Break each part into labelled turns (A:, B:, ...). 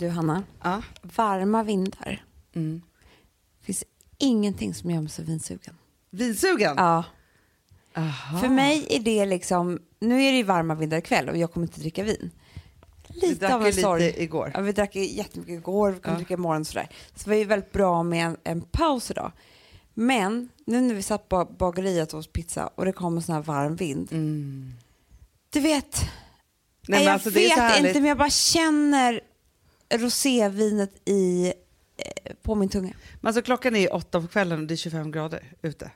A: Du Hanna,
B: Ja.
A: varma vindar.
B: Mm.
A: finns ingenting som gör mig så vinsugen.
B: Vinsugen?
A: Ja.
B: Aha.
A: För mig är det liksom, nu är det ju varma vindar ikväll och jag kommer inte dricka vin.
B: Vi
A: Lite
B: drack
A: av en
B: lite
A: sorg.
B: igår.
A: Ja, vi drack jättemycket igår, vi kommer
B: Ja.
A: dricka imorgon och sådär. Så det var ju väldigt bra med en, en paus idag. Men nu när vi satt på bageriet och åt pizza och det kom en sån här varm vind.
B: Mm.
A: Du vet,
B: Nej,
A: jag
B: alltså, det
A: vet inte men jag bara känner rosévinet i, eh, på min tunga.
B: Men alltså, klockan är åtta på kvällen och det är 25 grader ute.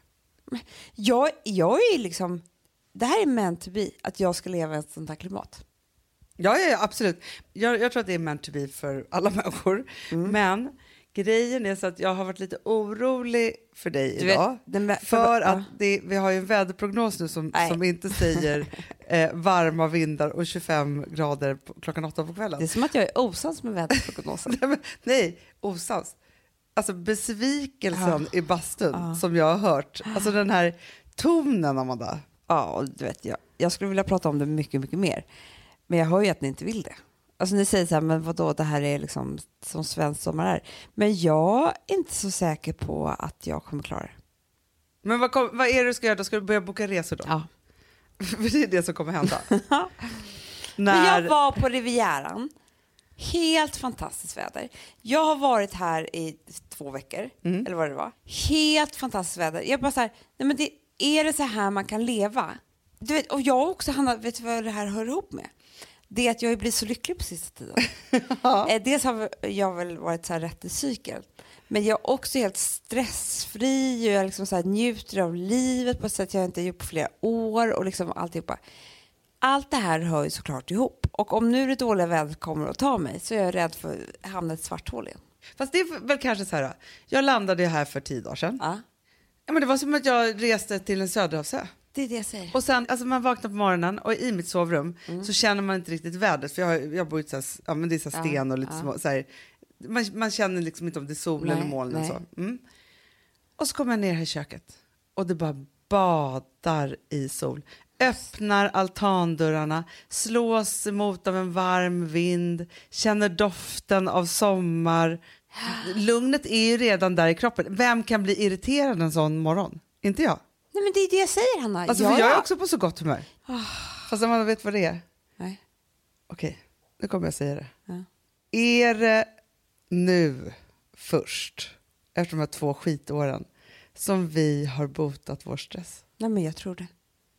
A: Jag, jag är liksom, det här är meant to be, att jag ska leva i ett sånt här klimat.
B: Ja, ja, ja absolut. Jag, jag tror att det är meant to be för alla människor.
A: Mm.
B: Men grejen är så att jag har varit lite orolig för dig
A: Du vet,
B: idag.
A: vä-
B: för att det, vi har ju en väderprognos nu som,
A: Nej.
B: som inte säger eh, varma vindar och 25 grader på, klockan åtta på kvällen.
A: Det är som att jag är osams med väderprognosen.
B: Nej, men, nej, osams. Alltså besvikelsen i bastun
A: Ja.
B: som jag har hört. Alltså den här tonen, Amanda.
A: ja, och du vet, jag, jag skulle vilja prata om det mycket, mycket mer. Men jag hör ju att ni inte vill det. Alltså ni säger så här, men vadå, det här är liksom som svensk sommar är. Men jag är inte så säker på att jag kommer klara det.
B: Men vad, kom, vad är det du ska göra? Då ska du börja boka resor då?
A: Ja.
B: För det är det som kommer hända. När,
A: jag var på Rivieran. Helt fantastiskt väder. Jag har varit här i två veckor,
B: Mm.
A: eller vad det var. Helt fantastiskt väder. Jag bara så här, nej men det, är det så här man kan leva? Du vet, och jag också, Hanna, vet du vad det här hör ihop med? Det är att jag blivit så lycklig på sista tiden. eh, dels har jag väl varit så här rätt i cykel. Men jag är också helt stressfri och jag liksom så njuter av livet på ett sätt jag inte gjort på flera år och liksom alltihopa. Allt det här hör ju såklart ihop. Och om nu det dåliga vädret kommer att ta mig så är jag rädd för att hamna i ett svart hål igen.
B: Fast det är väl kanske så här, då. jag landade här för tio dagar sedan.
A: Ja,
B: Ja, men det var som att jag reste till en söderhavsö.
A: Det är det jag säger.
B: Och sen, alltså man vaknar på morgonen och i mitt sovrum
A: Mm.
B: så känner man inte riktigt vädret. För jag, har, jag bor i så här, ja, men det är så här sten och lite
A: ja.
B: små, så här, man, man känner liksom inte om det är sol
A: Nej,
B: eller. Och,
A: nej.
B: så. Mm. och så kommer jag ner här i köket och det bara badar i sol. Öppnar altandörrarna, slås emot av en varm vind, känner doften av sommar. Lugnet är ju redan där i kroppen. Vem kan bli irriterad en sån morgon? Inte jag.
A: Nej men det är det jag säger Hanna.
B: Alltså,
A: jag,
B: för jag är också på så gott humör. Fast man vet vad det är.
A: Nej.
B: Okej, nu kommer jag säga det.
A: Ja.
B: Är det nu först, efter de här två skitåren, som vi har botat vår stress?
A: Nej men jag tror det.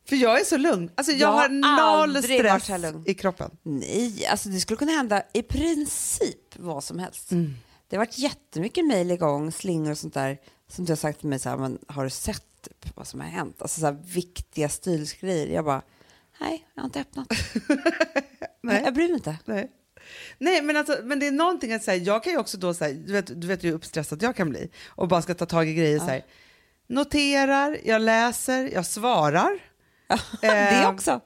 B: För jag är så lugn. Alltså, jag,
A: Jag
B: har noll stress i kroppen.
A: Nej, alltså det skulle kunna hända i princip vad som helst.
B: Mm.
A: Det har varit jättemycket mejl igång, slingor och sånt där som du har sagt till mig så här, men har du sett typ vad som har hänt? Alltså så här viktiga stilsgrejer. Jag bara, nej, jag har inte öppnat.
B: Nej.
A: Jag bryr mig inte.
B: Nej. Nej, men, alltså, men det är någonting att säga. Jag kan ju också då säga, du vet, du vet hur uppstressad jag kan bli och bara ska ta tag i grejer. Så här. Noterar, jag läser, jag svarar.
A: det
B: Eh,
A: också.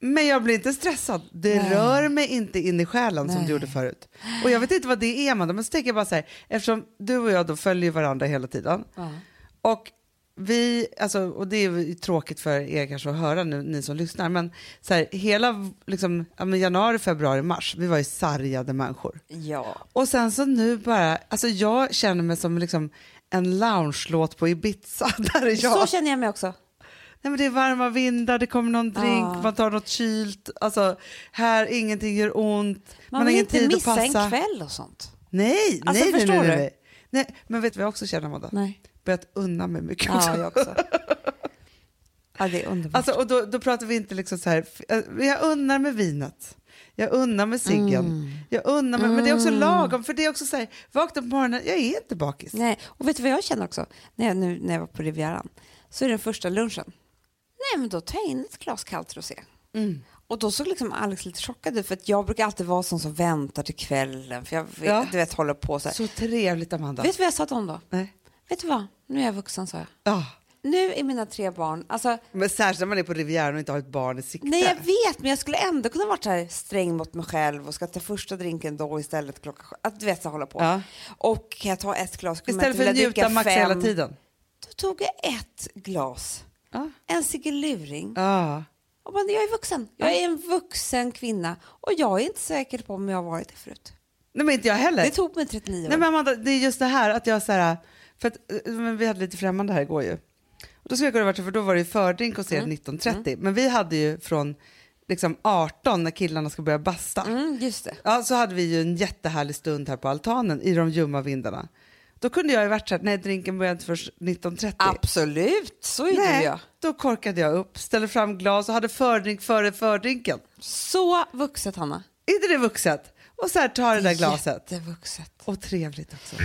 B: Men jag blir inte stressad. Det
A: Nej.
B: rör mig inte in i själen som
A: Nej.
B: det gjorde förut. Och jag vet inte vad det är, Amanda, men så tänker jag bara så här, eftersom du och jag då följer varandra hela tiden.
A: Ja.
B: Och vi, alltså, och det är ju tråkigt för er kanske att höra nu, ni som lyssnar, men så här, hela liksom, januari, februari, mars, vi var ju sargade människor.
A: ja.
B: Och sen så nu bara, alltså jag känner mig som liksom en lounge-låt på Ibiza. Där är jag.
A: Så känner jag mig också.
B: Nej, men det är varma vindar, det kommer någon drink,
A: Ah.
B: man tar något kylt. Alltså, här, ingenting gör ont.
A: Man,
B: har
A: vill inte
B: tid att
A: missa en kväll och sånt.
B: Nej,
A: Alltså,
B: nej, nej,
A: förstår
B: nej, nej, nej. Men vet du vad jag också känner, Amanda?
A: Nej.
B: Börjat unna mig mycket också.
A: Ja, jag också. Ja, det är underbart.
B: Alltså, och då, då pratar vi inte liksom så här, eh, jag unnar med vinet. Jag unnar med ciggen.
A: Mm.
B: Jag unnar med, men det är också lagom, för det är också så här, vakna på morgonen, jag är inte bakis.
A: Nej, och vet du vad jag känner också? När jag, nu, när jag var på Rivieran så är det den första lunchen. Nej, men då tar jag in ett glas kallt rosé.
B: Mm.
A: Och då såg liksom Alex lite chockad ut för att jag brukar alltid vara sån som väntar till kvällen för jag vet,
B: Ja.
A: du vet, håller på så här.
B: Så trevligt, Amanda.
A: Vet du vad jag sa till honom då?
B: Nej.
A: Vet du vad? Nu är jag vuxen, sa jag.
B: Ja.
A: Nu är mina tre barn, alltså
B: Men särskilt när man är på Rivieran och inte har ett barn i sikte.
A: Nej, jag vet, men jag skulle ändå kunna vara så här sträng mot mig själv och ska ta första drinken då istället klockan. Att du vet, så hålla på.
B: Ja.
A: Och kan jag ta ett glas
B: Istället för att njuta max
A: fem.
B: hela tiden.
A: Då tog jag ett glas,
B: Ja.
A: en cigaluring.
B: Ja.
A: Och bara, jag är vuxen. Jag är en vuxen kvinna och jag är inte säker på om jag har varit det förut.
B: Nej men inte jag heller.
A: Det tog mig 39 år.
B: Nej men Amanda, det är just det här att jag så här, för att eh, vi hade lite främmande här igår ju. Och då skulle jag så, för då var det ju fördrink hos er 19.30, men vi hade ju från liksom 18 när killarna ska börja basta.
A: Mm, just det.
B: Ja, så hade vi ju en jättehärlig stund här på altanen i de ljumma vindarna. Då kunde jag ju varit så här, nej drinken börjar inte först 19.30.
A: Absolut, så är
B: Nej,
A: jag.
B: då korkade jag upp, ställde fram glas och hade fördrink före fördrinken.
A: Så vuxet, Hanna.
B: Är inte det vuxet? Och så här tar det där glaset.
A: Jättevuxet.
B: Och trevligt också.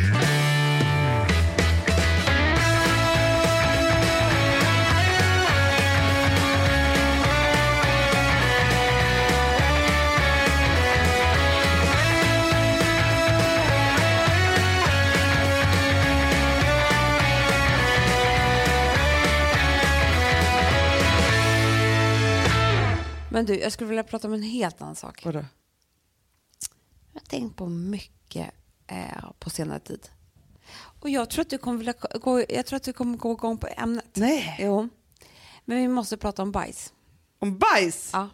A: Men du, jag skulle vilja prata om en helt annan sak.
B: Vadå?
A: Jag har tänkt på mycket eh, på senare tid. Och jag tror att du kommer vilja gå, jag tror att du kommer gå igång på ämnet.
B: Nej.
A: Jo. Men vi måste prata om bajs.
B: Om bajs?
A: Ja.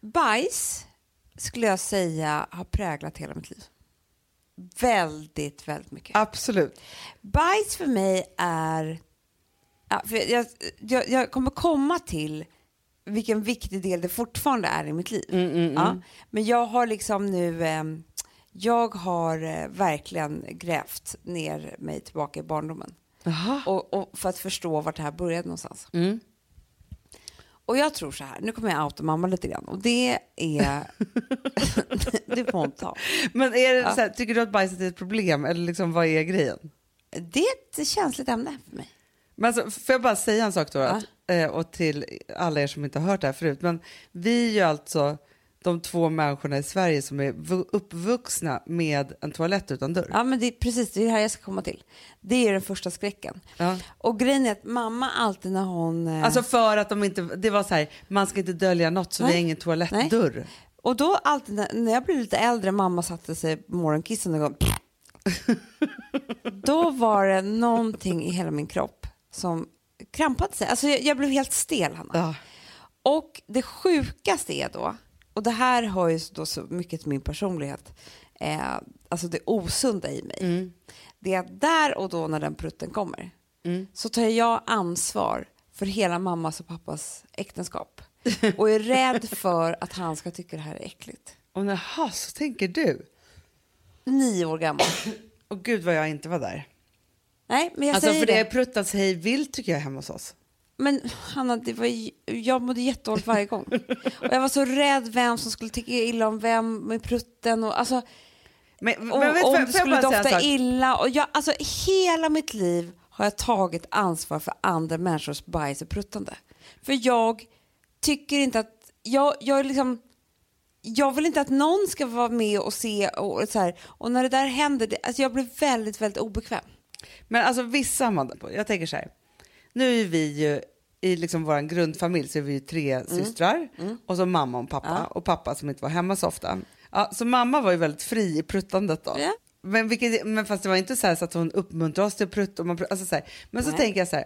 A: Bajs skulle jag säga har präglat hela mitt liv. Väldigt, väldigt mycket.
B: Absolut.
A: Bajs för mig är... Ja, för jag, jag, jag kommer komma till vilken viktig del det fortfarande är i mitt liv. Ja, men jag har liksom nu... Eh, jag har eh, verkligen grävt ner mig tillbaka i barndomen. Och, och för att förstå vart det här började någonstans.
B: Mm.
A: Och jag tror så här, nu kommer jag outa mamma lite grann. Och det är... det får hon ta.
B: Men är det
A: Ja.
B: så här, tycker du att bajset är ett problem eller liksom, vad är grejen?
A: Det är ett känsligt ämne för mig.
B: Men alltså, får jag bara säga en sak då? Att, eh, och till alla er som inte har hört det här förut. Men vi är ju alltså de två människorna i Sverige som är vu- uppvuxna med en toalett utan dörr.
A: Ja, men det är precis det är det här jag ska komma till. Det är den första skräcken.
B: Ja.
A: Och grejen är att mamma alltid när hon... eh,
B: Alltså för att de inte, det var så här, man ska inte dölja något så vi
A: Nej.
B: har ingen toalettdörr.
A: Och då alltid när, när jag blev lite äldre, mamma satte sig på morgonkissen och gång. då var det någonting i hela min kropp som krampade sig. Alltså jag, jag blev helt stel, Hanna.
B: Ja.
A: Och det sjukaste är då, och det här har ju då så mycket till min personlighet, eh, alltså det osunda i mig,
B: Mm.
A: det är att där och då när den prutten kommer
B: Mm.
A: så tar jag ansvar för hela mammas och pappas äktenskap och är rädd för att han ska tycka det här är äckligt.
B: Och jaha, så tänker du?
A: Nio år gammal.
B: Och gud vad jag inte var där.
A: Nej, men jag
B: Alltså
A: säger
B: för det är pruttats hej vilt tycker jag hemma hos oss.
A: Men Hanna, det var, ju- jag mådde jättedåligt varje gång. Och jag var så rädd vem som skulle tycka illa om vem med prutten. Och, alltså,
B: Men,
A: och,
B: men vet,
A: om det skulle dofta illa. Och jag, alltså, hela mitt liv har jag tagit ansvar för andra människors bajs och pruttande. För jag tycker inte att... Jag, jag, är liksom, jag vill inte att någon ska vara med och se. Och, så här, och när det där händer, det, alltså jag blir väldigt, väldigt obekväm.
B: Men alltså vissa, Amanda, jag tänker så här. Nu är vi ju i liksom vår grundfamilj så är vi ju tre
A: Mm.
B: systrar och så mamma och pappa och pappa som inte var hemma så ofta. Ja, så mamma var ju väldigt fri i pruttandet då.
A: Ja.
B: Men, vilket, men fast det var inte så, här så att hon uppmuntrade oss till att prutta. Man, alltså så här. Men så
A: Nej.
B: tänker jag så här.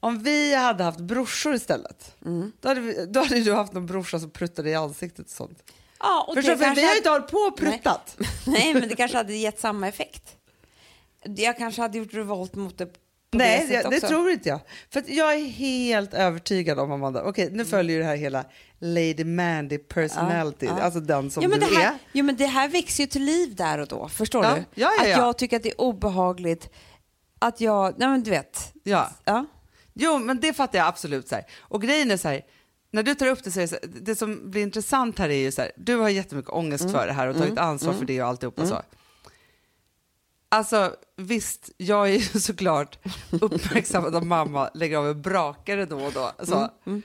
B: Om vi hade haft brorsor istället,
A: Mm.
B: då, hade vi, då hade du haft någon brorsa som pruttade i ansiktet och sånt.
A: Ja, och
B: Förstår, för vi har ju inte hållit på och pruttat.
A: Nej, men det kanske hade gett samma effekt. Jag kanske hade gjort revolt mot det på det
B: Nej, det, det
A: också.
B: tror inte jag. För jag är helt övertygad om, Amanda, okej nu följer ju det här hela Lady Mandy personality,
A: Ja, ja.
B: alltså den som
A: ja, men
B: du
A: det här,
B: är.
A: Jo, men det här växer ju till liv där och då, förstår
B: Ja,
A: du?
B: ja, ja,
A: Att
B: ja.
A: jag tycker att det är obehagligt att jag, nej men du vet.
B: Ja.
A: Ja.
B: Jo, men det fattar jag absolut. Så här. Och grejen är så här, när du tar upp det så det, så här, det som blir intressant här är ju så här, du har jättemycket ångest
A: Mm.
B: för det här och tagit ansvar för det och alltihopa så. Alltså visst, jag är ju såklart uppmärksammad av mamma lägger av en brakare då och då. Så.
A: Mm,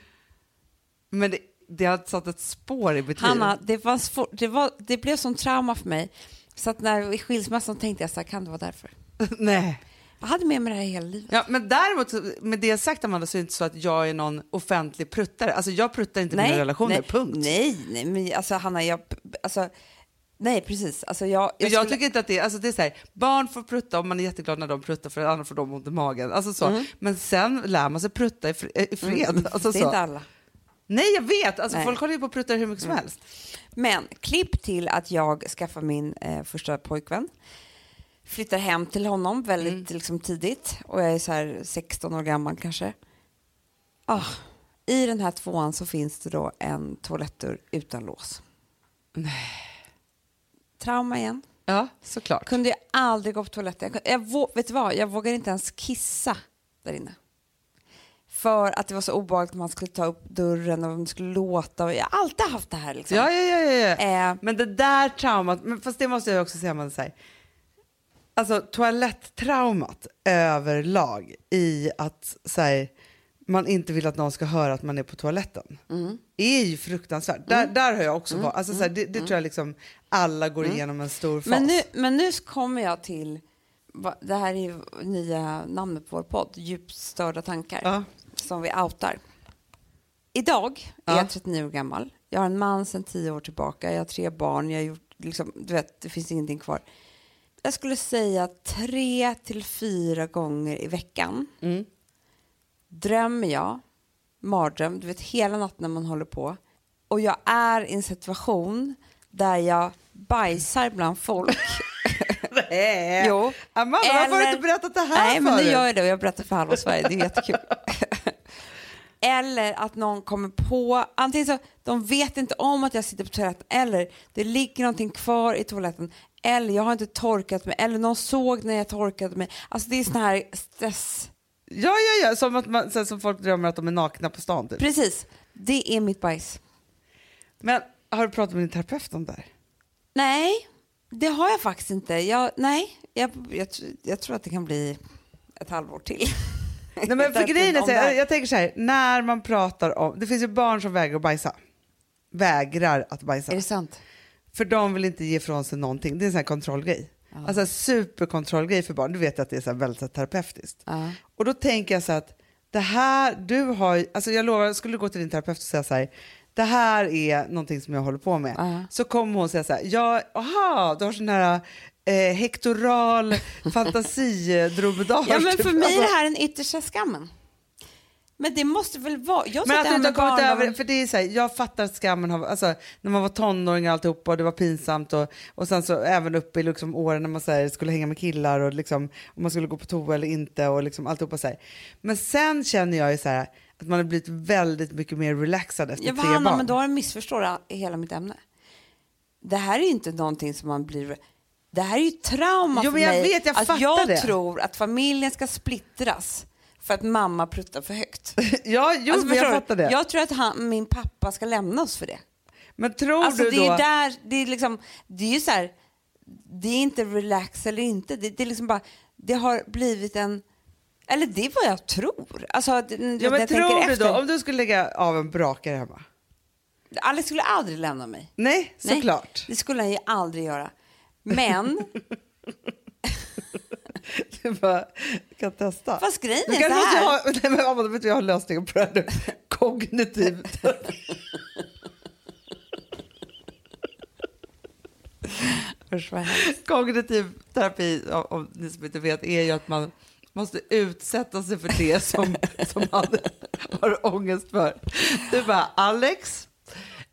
B: Men det, det har satt ett spår i mitt
A: Hanna,
B: liv.
A: det, var svår, det, var, det blev som trauma för mig. Så att när i skilsmässan tänkte jag så här, kan det vara därför?
B: Nej.
A: Jag hade med mig det här hela livet.
B: Ja, men däremot, med det sagt Amanda, så är det inte så att jag är någon offentlig pruttare. Alltså jag pruttar inte mina relationer,
A: nej,
B: punkt.
A: Nej, nej, men alltså Hanna, jag, alltså, nej precis. Alltså, jag,
B: Jag,
A: jag skulle-
B: tycker inte att det alltså det är så här, barn får prutta och man är jätteglad när de pruttar för annars får de ont i magen. Alltså så. Men sen lär man sig prutta i, i fred.
A: Mm,
B: alltså
A: det är
B: så.
A: inte alla.
B: Nej, jag vet. Alltså,
A: Nej.
B: folk håller ju på och pruttar hur mycket som helst.
A: Men klipp till att jag skaffar min eh, första pojkvän. Flyttar hem till honom väldigt liksom, tidigt och jag är så här 16 år gammal kanske. Ah, I den här tvåan så finns det då en toalettdörr utan lås. Trauma igen.
B: Ja, såklart.
A: Kunde jag aldrig gå på toaletten. Jag, kunde- jag, vet du vad, jag vågade inte ens kissa där inne. För att det var så obehagligt att man skulle ta upp dörren och det skulle låta. Jag har alltid haft det här. Liksom.
B: Ja, ja, ja. ja.
A: Eh,
B: Men det där traumat, men fast det måste jag också säga, man säger. Alltså toaletttraumat överlag i att så här, man inte vill att någon ska höra att man är på toaletten
A: Mm.
B: är ju fruktansvärt. Där, där har jag också varit. Alltså, så här, det, det tror jag liksom alla går igenom en stor fas.
A: Mm. men, nu, men nu kommer jag till, det här är ju nya namnet på vår podd, Djupt störda tankar,
B: Ja.
A: som vi outar. Idag är
B: Ja.
A: jag 39 år gammal. Jag har en man sedan 10 år tillbaka. Jag har tre barn. Jag har gjort, liksom, du vet, det finns ingenting kvar. Jag skulle säga tre till fyra gånger i veckan
B: Mm.
A: Drömmer jag, mardröm, du vet hela natten när man håller på. Och jag är i en situation där jag bajsar bland folk.
B: Nej.
A: Jo.
B: Amanda, varför har du inte berättat det här
A: Nej, men nu gör jag det och jag berättar för halva Sverige. Det är jättekul. eller att någon kommer på, antingen så de vet inte om att jag sitter på toaletten eller det ligger någonting kvar i toaletten eller jag har inte torkat mig eller någon såg när jag torkade mig. Alltså det är sån här stress.
B: Ja, ja, ja. Som, att man, så här, som folk drömmer att de är nakna på stan. Typ.
A: Precis, det är mitt bajs.
B: Men har du pratat med din terapeut om det här?
A: Nej, det har jag faktiskt inte. Jag, nej, jag, jag, jag tror att det kan bli ett halvår till.
B: Nej, men för grejen är så jag tänker så här, när man pratar om, det finns ju barn som vägrar bajsa. Vägrar att bajsa.
A: Är det sant?
B: För de vill inte ge ifrån sig någonting. Det är en sån här kontrollgrej. Alltså en superkontrollgrej för barn. Du vet att det är så här väldigt så här terapeutiskt.
A: Ja.
B: Och då tänker jag så att det här, du har alltså jag lovar, skulle gå till din terapeut och säga så här, det här är någonting som jag håller på med.
A: Ja.
B: Så kommer hon säga så här, ja, aha, du har sån här eh, hektoral fantasidromedar.
A: Ja, men för mig är
B: Alltså-
A: det här den yttersta skammen. Men det måste väl vara... Jag
B: Men att du inte har kommit över för det är så här, jag fattar att skammen har, alltså när man var tonåring och alltihopa och det var pinsamt och, och sen så även uppe i liksom åren när man så här, skulle hänga med killar och liksom om man skulle gå på toa eller inte och liksom alltihopa så här. Men sen känner jag ju så här att man har blivit väldigt mycket mer relaxad efter
A: Ja,
B: tre
A: Hanna,
B: barn.
A: men då har du missförstått hela mitt ämne. Det här är inte någonting som man blir... Det här är ju trauma
B: Jo,
A: för
B: men jag
A: mig.
B: vet, jag
A: att jag
B: det.
A: tror att familjen ska splittras för att mamma pruttar för högt.
B: ja, jo,
A: Alltså,
B: jag fattar det.
A: Jag tror att han, min pappa ska lämna oss för det.
B: Men tror
A: Alltså
B: du
A: det
B: då...
A: är där, det är liksom, det är ju så här, det är inte relax eller inte, det, det är liksom bara, det har blivit en, eller det är vad jag tror. Alltså,
B: ja, men
A: jag
B: tror du då, om du skulle lägga av en brakare hemma?
A: Alex skulle aldrig lämna mig.
B: Nej,
A: Nej,
B: såklart.
A: Det skulle han ju aldrig göra. Men,
B: bara, jag kan testa.
A: fast grejen är så här.
B: ha, nej, men Amanda, vet du, jag har lösningen på det här nu. Kognitiv terapi.
A: Usch, vad.
B: Kognitiv terapi, om, om ni som inte vet, är ju att man måste utsätta sig för det som, som man har ångest för. Du bara, Alex,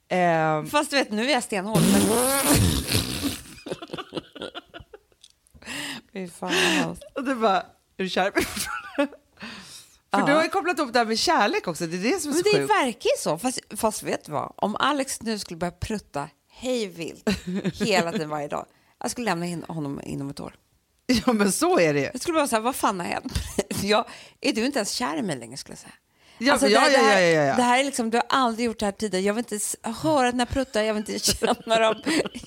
B: ehm,
A: Fast du vet, nu är jag stenhård. Men... Fy fan
B: och du bara, är du kär i? För du har ju kopplat ihop det här med kärlek också, det är det som är
A: Men
B: så
A: det
B: sjukt.
A: verkar ju så. Fast, fast vet du vad? Om Alex nu skulle börja prutta hej vilt hela tiden varje dag. Jag skulle lämna in honom inom ett år.
B: Ja men så är det ju.
A: Jag skulle bara säga, vad fan har hänt? jag, är du inte ens kär i mig längre skulle jag säga.
B: Ja,
A: Alltså,
B: ja,
A: det, här,
B: ja, ja, ja.
A: det här är liksom, du har aldrig gjort det här tidigare. Jag vill inte höra dina pruttar, jag vill inte känna dem.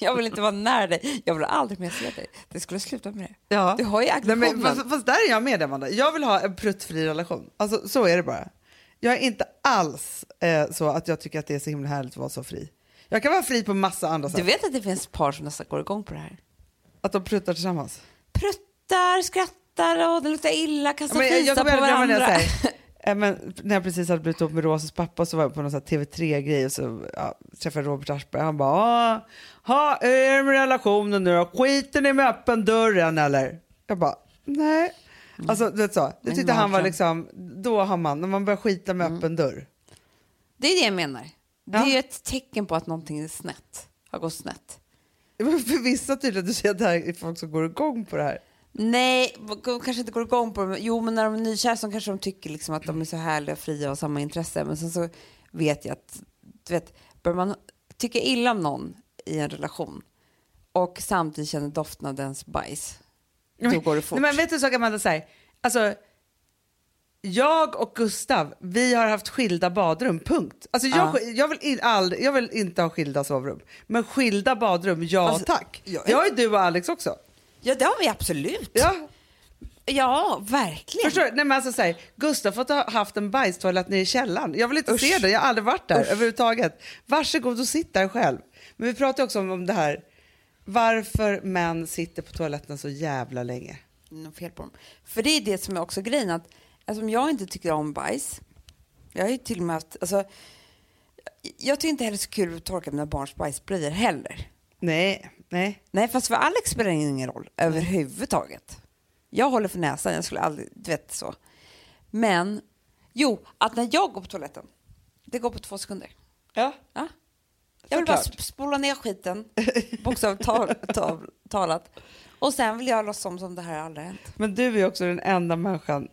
A: Jag vill inte vara nära dig. Jag vill aldrig mer se dig. Det skulle sluta med det.
B: Ja.
A: Du har ju
B: Nej, men,
A: aggressionen.
B: fast, fast där är jag med Amanda. Jag vill ha en pruttfri relation. Alltså, så är det bara. Jag är inte alls eh, så att jag tycker att det är så himla härligt att vara så fri. Jag kan vara fri på massa andra
A: Du
B: sätt.
A: vet att det finns par som nästan går igång på det här?
B: Att de pruttar tillsammans.
A: Pruttar, skrattar och det luktar illa, kastar fisar på varandra.
B: jag eh, men när jag precis hade blivit ihop med Rosas pappa så var jag på någon sån här TV3-grej och så ja, träffade jag Robert Aschberg. Han bara, "Ah, ha, hur är det med relationen nu då? Skiter ni med öppen dörren eller? Jag bara, nej. Alltså du vet så, det
A: Men
B: tyckte han var liksom, då har man, när man börjar skita med öppen dörr.
A: Det är det jag menar. Det
B: Ja.
A: är ju ett tecken på att någonting är snett. Har gått snett.
B: För vissa tydligen, du ser att det här är folk som går igång på det här.
A: Nej, kanske inte går igång på det. Jo, men när de är nykära så kanske de tycker liksom att de är så härliga, fria och har samma intresse. Men sen så vet jag att, du vet, börjar man tycka illa om någon i en relation och samtidigt känner doften av dens bajs, då går det fort.
B: Nej, men vet du så Amanda säger? Alltså, jag och Gustav, vi har haft skilda badrum, punkt. Alltså jag,
A: Ja.
B: jag, vill in, aldrig, jag vill inte ha skilda sovrum. Men skilda badrum, ja
A: Alltså,
B: tack.
A: jag-
B: Det har ju du och Alex också.
A: Ja, det har vi absolut.
B: Ja,
A: Ja, verkligen.
B: förstår du? Nej, men alltså, så här, Gustav har haft en bajstoalett nere i källaren. Jag vill inte
A: Usch.
B: se det, jag har aldrig varit där
A: Usch.
B: överhuvudtaget. Varsågod och sitt där själv. Men vi pratar också om, om det här, varför män sitter på toaletten så jävla länge.
A: något fel på dem. För det är det som är också grejen att alltså, om jag inte tycker om bajs, jag har ju till och med haft, alltså, jag tycker inte heller så kul att torka mina barns bajsblöjor heller.
B: Nej, nej.
A: Nej, fast för Alex spelar det ingen roll överhuvudtaget. Jag håller för näsan, jag skulle aldrig, du vet så. Men, jo, att när jag går på toaletten, det går på två sekunder.
B: Ja.
A: Ja. Jag vill bara
B: Såklart.
A: spola ner skiten, bokstavligt tal, tal, talat. Och sen vill jag låtsas som, som det här aldrig hänt.
B: Men du är också den enda människan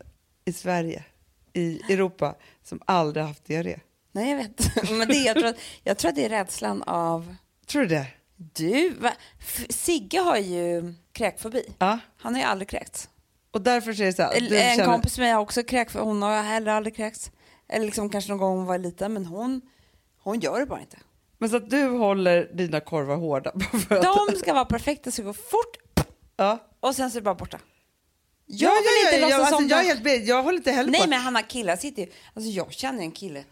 B: i Sverige, i Europa, som aldrig haft diarré.
A: Nej, jag vet. Men det, jag, tror att, jag tror att det är rädslan av...
B: Tror du det?
A: Du, va? Sigge har ju kräkfobi.
B: Ja.
A: Han har ju aldrig kräkts.
B: Och därför så är det så här,
A: en
B: känner,
A: kompis med mig har också kräkfobi. Hon har heller aldrig kräkts. Eller liksom kanske någon gång hon var liten, men hon, hon gör det bara inte.
B: Men så att du håller dina korvar hårda.
A: De ska vara perfekta, det ska gå fort
B: ja.
A: och sen så är det bara borta. Jag
B: Ja,
A: vill
B: ja,
A: inte
B: ja,
A: låtsas
B: alltså,
A: som
B: jag,
A: det.
B: helt, jag håller inte heller
A: Nej
B: på.
A: men Hanna killar sitter ju, alltså jag känner en kille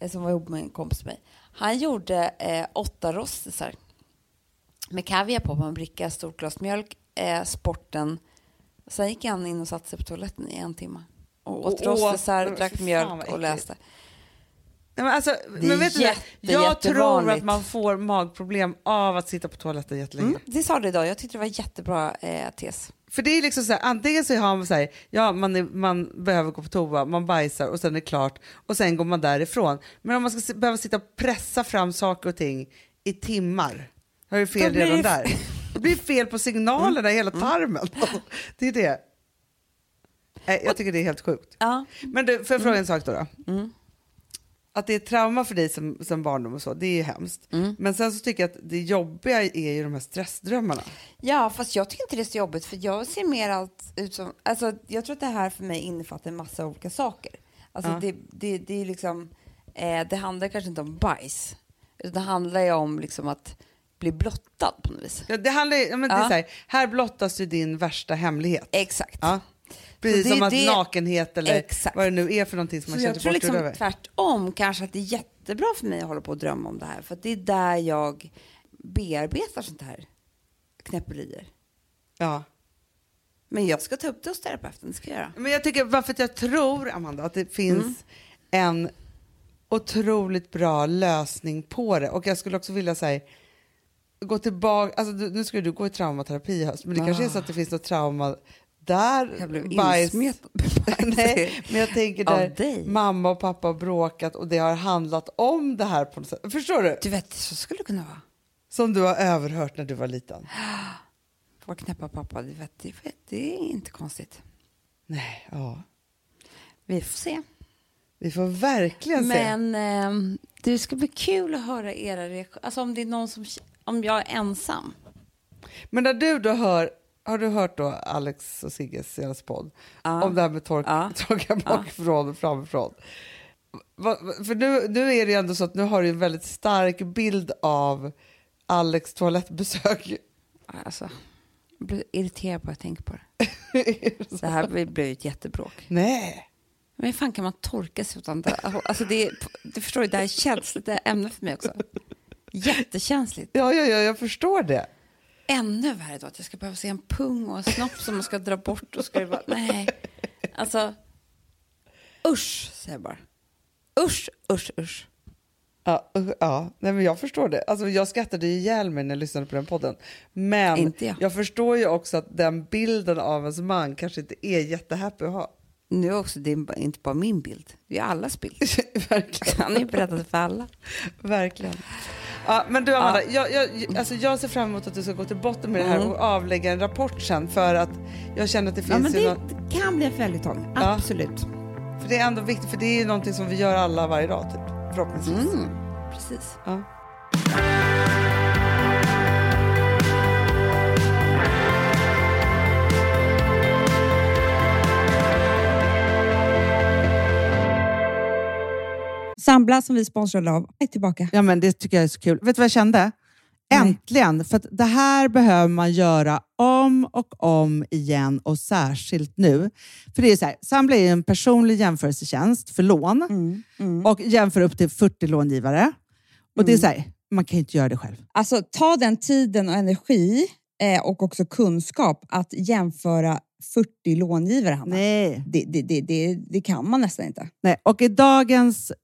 A: eh, som var ihop med en kompis med mig. Han gjorde eh, åtta rostisar med kaviar på, på en bricka, stort glas mjölk, eh, sporten. Sen gick han in och satte sig på toaletten i en timme. Och åt
B: åt-
A: rostisar,
B: men
A: drack mjölk och läste.
B: Nej, men alltså,
A: är
B: men vet du, det?
A: jätte,
B: jag tror att man får magproblem av att sitta på toaletten jättelänge.
A: Mm, det sa du idag, jag tyckte det var jättebra eh, tes.
B: För det är liksom så här, antingen så har man så här, ja man, är, man behöver gå på toa, man bajsar och sen är det klart och sen går man därifrån. Men om man ska behöva sitta och pressa fram saker och ting i timmar, har du fel redan
A: det-
B: där. Det blir fel på signalerna i hela tarmen. Det är det. Nej, jag tycker det är helt sjukt.
A: Ja.
B: Men du, får jag fråga en sak då? då?
A: Mm.
B: Att det är trauma för dig som, som barndom och så, det är ju hemskt.
A: Mm.
B: Men sen så tycker jag att det jobbiga är ju de här stressdrömmarna.
A: Ja, fast jag tycker inte det är så jobbigt för jag ser mer allt ut som... Alltså, jag tror att det här för mig innefattar en massa olika saker. Alltså,
B: Ja.
A: det, det, det är liksom... Eh, det handlar kanske inte om bajs. Utan det handlar ju om liksom att bli blottad på något vis.
B: Ja, det handlar ja, men det är
A: Ja.
B: så här, här blottas ju din värsta hemlighet.
A: Exakt.
B: Ja. Precis
A: Så det är
B: som att
A: det-
B: nakenhet eller
A: Exakt.
B: vad det nu är för någonting som
A: Så
B: man
A: jag
B: känner
A: tror
B: bort
A: liksom
B: över.
A: tvärtom kanske att det är jättebra för mig att hålla på och drömma om det här. För att det är där jag bearbetar sånt här knäpperier.
B: Ja.
A: Men jag ska ta upp det hos terapeuten, det ska jag göra.
B: Men jag tycker, varför att jag tror, Amanda, att det finns
A: Mm.
B: en otroligt bra lösning på det. Och jag skulle också vilja säga, gå tillbaka, alltså du, nu ska du gå i traumaterapi i höst, men det kanske är så att det finns något trauma där
A: Jag blev
B: bajs-. Nej, men jag tänker där mamma och pappa har bråkat och det har handlat om det här på något sätt. Förstår du?
A: Du vet, så skulle det kunna vara.
B: Som du har överhört när du var liten.
A: Vår knäppa pappa, du vet, det, vet, det är inte konstigt.
B: Nej, ja.
A: Vi får se.
B: Vi får verkligen se.
A: Men ehm, det ska bli kul att höra era reaktioner. Alltså om det är någon som, om jag är ensam.
B: Men när du då hör, har du hört då Alex och Sigges senaste podd
A: Ja.
B: om det här med tork,
A: Ja.
B: torka bakifrån och framifrån? Va, för nu, nu är det ju ändå så att nu har du en väldigt stark bild av Alex toalettbesök.
A: Alltså, jag blir irriterad på att jag tänker på det. Det här blir ju ett jättebråk.
B: Nej.
A: Men hur fan kan man torka sig utan det? Alltså det, är- du förstår ju, det här är känsligt ämne för mig också. Jättekänsligt.
B: Ja, ja, ja, jag förstår det.
A: Ännu värre då att jag ska behöva se en pung och en snopp som man ska dra bort och ska det nej. Alltså, usch säger jag bara. Usch, usch, usch.
B: Ja, ja. Nej, men jag förstår det. Alltså, jag skrattade ihjäl mig när jag lyssnade på den podden. Men
A: Inte jag.
B: jag förstår ju också att den bilden av ens man kanske inte är jättehappy att ha.
A: Nu är också din, inte bara min bild, det är allas bild.
B: Verkligen.
A: Han är ju berättat för alla.
B: Verkligen. Ja, men du Amanda, jag, jag, alltså jag ser fram emot att du ska gå till botten med det här
A: Mm.
B: och avlägga en rapport sen för att jag känner att det
A: Ja,
B: finns
A: men
B: ju
A: det
B: något,
A: kan bli en följetong,
B: Ja.
A: absolut.
B: för det är ändå viktigt för det är ju någonting som vi gör alla varje dag typ, förhoppningsvis.
A: Mm, precis.
B: Ja.
C: Sambla som vi sponsrade av är tillbaka.
B: ja men det tycker jag är så kul. Vet du vad jag kände? Äntligen! För att det här behöver man göra om och om igen och särskilt nu. För det är så här, Sambla är en personlig jämförelsetjänst för lån
C: Mm, mm.
B: och jämför upp till 40 långivare. Och det är så här, man kan ju inte göra det själv.
C: Alltså ta den tiden och energi eh, och också kunskap att jämföra 40 långivare, Hanna.
B: Nej.
C: Det, det, det, det, det kan man nästan inte.
B: Nej. Och i dagens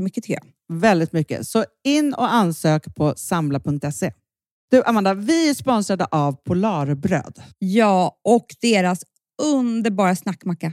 C: mycket tycker jag.
B: Väldigt mycket. Så in och ansök på samla.se. Du Amanda, vi är sponsrade av Polarbröd.
C: Ja, och deras underbara snackmacka.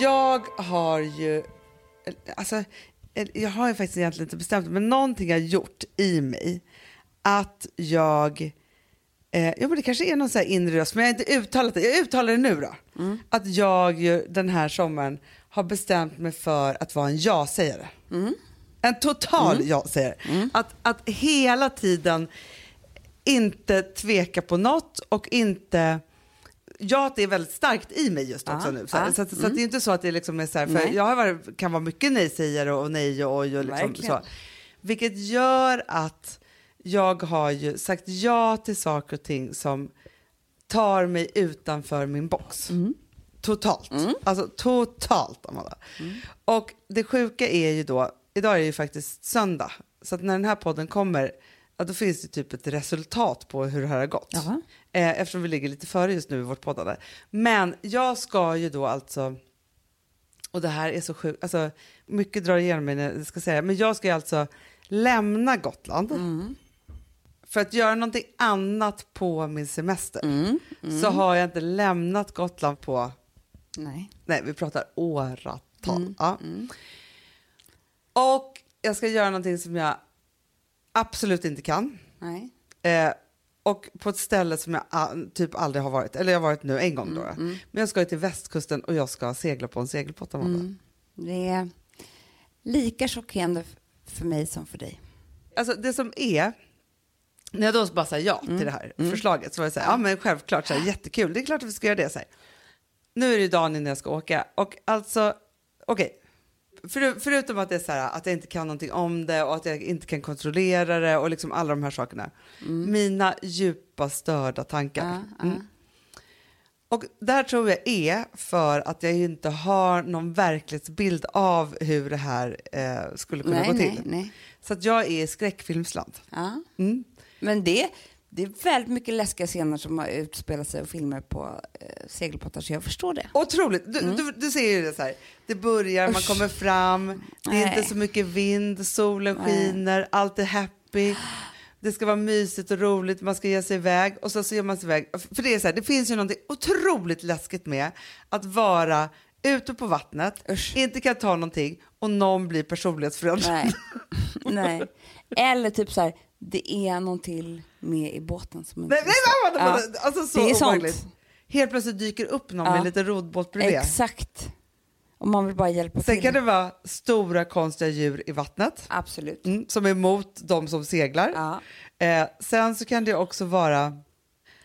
B: Jag har ju... Alltså, jag har ju faktiskt egentligen inte bestämt men någonting har gjort i mig att jag... Eh, ja, men det kanske är någon så här inre röst, men jag har inte uttalat det. Jag uttalar det nu då. Att jag ju den här sommaren har bestämt mig för att vara en ja-sägare. En total ja-sägare. Att, att hela tiden inte tveka på något och inte... Ja, det är väldigt starkt i mig just också
A: Ja,
B: nu. Så,
A: ja,
B: så, att, så att det är inte så att det liksom är så här, för
A: Nej.
B: jag har varit, kan vara mycket nej-sägare och nej och oj och liksom
A: Verkligen.
B: så. Vilket gör att jag har ju sagt ja till saker och ting som tar mig utanför min box. Totalt. Alltså totalt, Amanda. Och det sjuka är ju då, idag är det ju faktiskt söndag, så att när den här podden kommer, ja, då finns det typ ett resultat på hur det här har gått.
C: Jaha.
B: Eh, eftersom vi ligger lite före just nu i vårt poddande. Men jag ska ju då alltså, och det här är så sjukt, alltså mycket drar igenom mig när jag ska säga, men jag ska ju alltså lämna Gotland för att göra någonting annat på min semester. Så har jag inte lämnat Gotland på,
A: Nej.
B: nej vi pratar åratal. Ja. Och jag ska göra någonting som jag absolut inte kan.
A: Nej.
B: Eh, och på ett ställe som jag typ aldrig har varit, eller jag har varit nu en gång då. Men jag ska ju till västkusten och jag ska segla på en segelbåt. Amanda.
A: Det är lika chockerande för mig som för dig.
B: Alltså det som är, när jag då bara säger ja till det här förslaget så var jag så här, ja men självklart, så här, jättekul, det är klart att vi ska göra det. Så här. Nu är det ju dagen innan jag ska åka och alltså, okej, för, förutom att det är så här, att jag inte kan någonting om det och att jag inte kan kontrollera det och liksom alla de här sakerna. Mina djupa störda tankar. Mm. Och där tror jag är för att jag inte har någon verklighetsbild av hur det här eh, skulle kunna
A: Nej,
B: gå
A: nej,
B: till.
A: nej.
B: Så att jag är i skräckfilmsland.
A: Ja.
B: Mm.
A: Men det, det är väldigt mycket läskiga scener som har utspelat sig och filmer på eh, segelbåtar, så jag förstår det.
B: Otroligt. Du,
A: Mm.
B: du, du ser ju det så här. Det börjar, man kommer fram, det är
A: Nej.
B: inte så mycket vind, solen
A: Nej.
B: skiner, allt är happy. Det ska vara mysigt och roligt, man ska ge sig iväg och så, så ger man sig iväg. För det är så här, det finns ju något otroligt läskigt med att vara ute på vattnet,
A: Usch.
B: inte kan ta någonting och någon blir personlighetsförändrad.
A: Nej. nej. Eller typ så här, det är någon till med i båten som inte
B: Nej, nej, nej, nej, nej, alltså så
A: det är sånt.
B: obehagligt. Helt plötsligt dyker upp någon
A: Ja.
B: med en liten rodbåt bredvid.
A: Exakt. Och man vill bara hjälpa
B: Sen
A: till.
B: kan det vara stora konstiga djur i vattnet.
A: Absolut.
B: Mm, som är emot de som seglar.
A: Ja.
B: Eh, sen så kan det också vara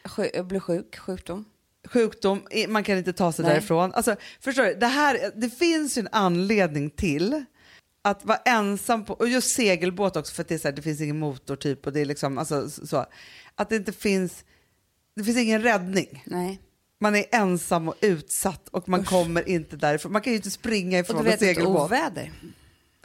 A: Sju, bli sjuk, sjukdom.
B: sjukdom, i- man kan inte ta sig
A: Nej.
B: därifrån. Alltså, förstår du, det, här, det finns ju en anledning till att vara ensam på, och just segelbåt också för att det, är så här, det finns ingen motor typ och det är liksom, alltså, så, att det inte finns, det finns ingen räddning.
A: Nej.
B: Man är ensam och utsatt och man kommer inte därifrån. Man kan ju inte springa
A: Och
B: ifrån
A: du
B: en
A: vet ett
B: segelbåt.
A: oväder.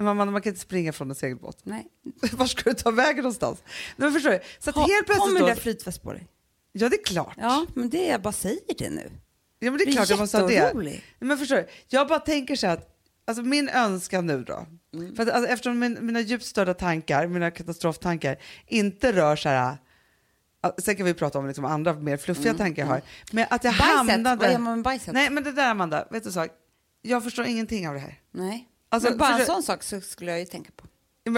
B: Man, man, man kan inte springa från en segelbåt.
A: Nej.
B: Var ska du ta vägen någonstans? Men förstår du? Så att
A: Ha,
B: helt plötsligt
A: kommer
B: då,
A: det flytväst på dig?
B: Ja, det är klart.
A: Ja, men det jag bara säger det nu.
B: Ja, men det är
A: Du är
B: klart jag måste ha det. Men förstår du? Jag bara tänker så här att alltså min önskan nu då,
A: Mm.
B: för att, alltså, eftersom min, mina djupt störda tankar, mina katastroftankar, inte rör så här, sen kan vi prata om liksom andra mer fluffiga tankar jag har, men att jag
A: Mm. Bajset,
B: hamnade...
A: vad gör man med bajset?
B: Nej, men det där Amanda, vet du sak? Jag förstår ingenting av det här.
A: Nej.
B: Alltså,
A: men bara en sån sak så skulle jag ju tänka på.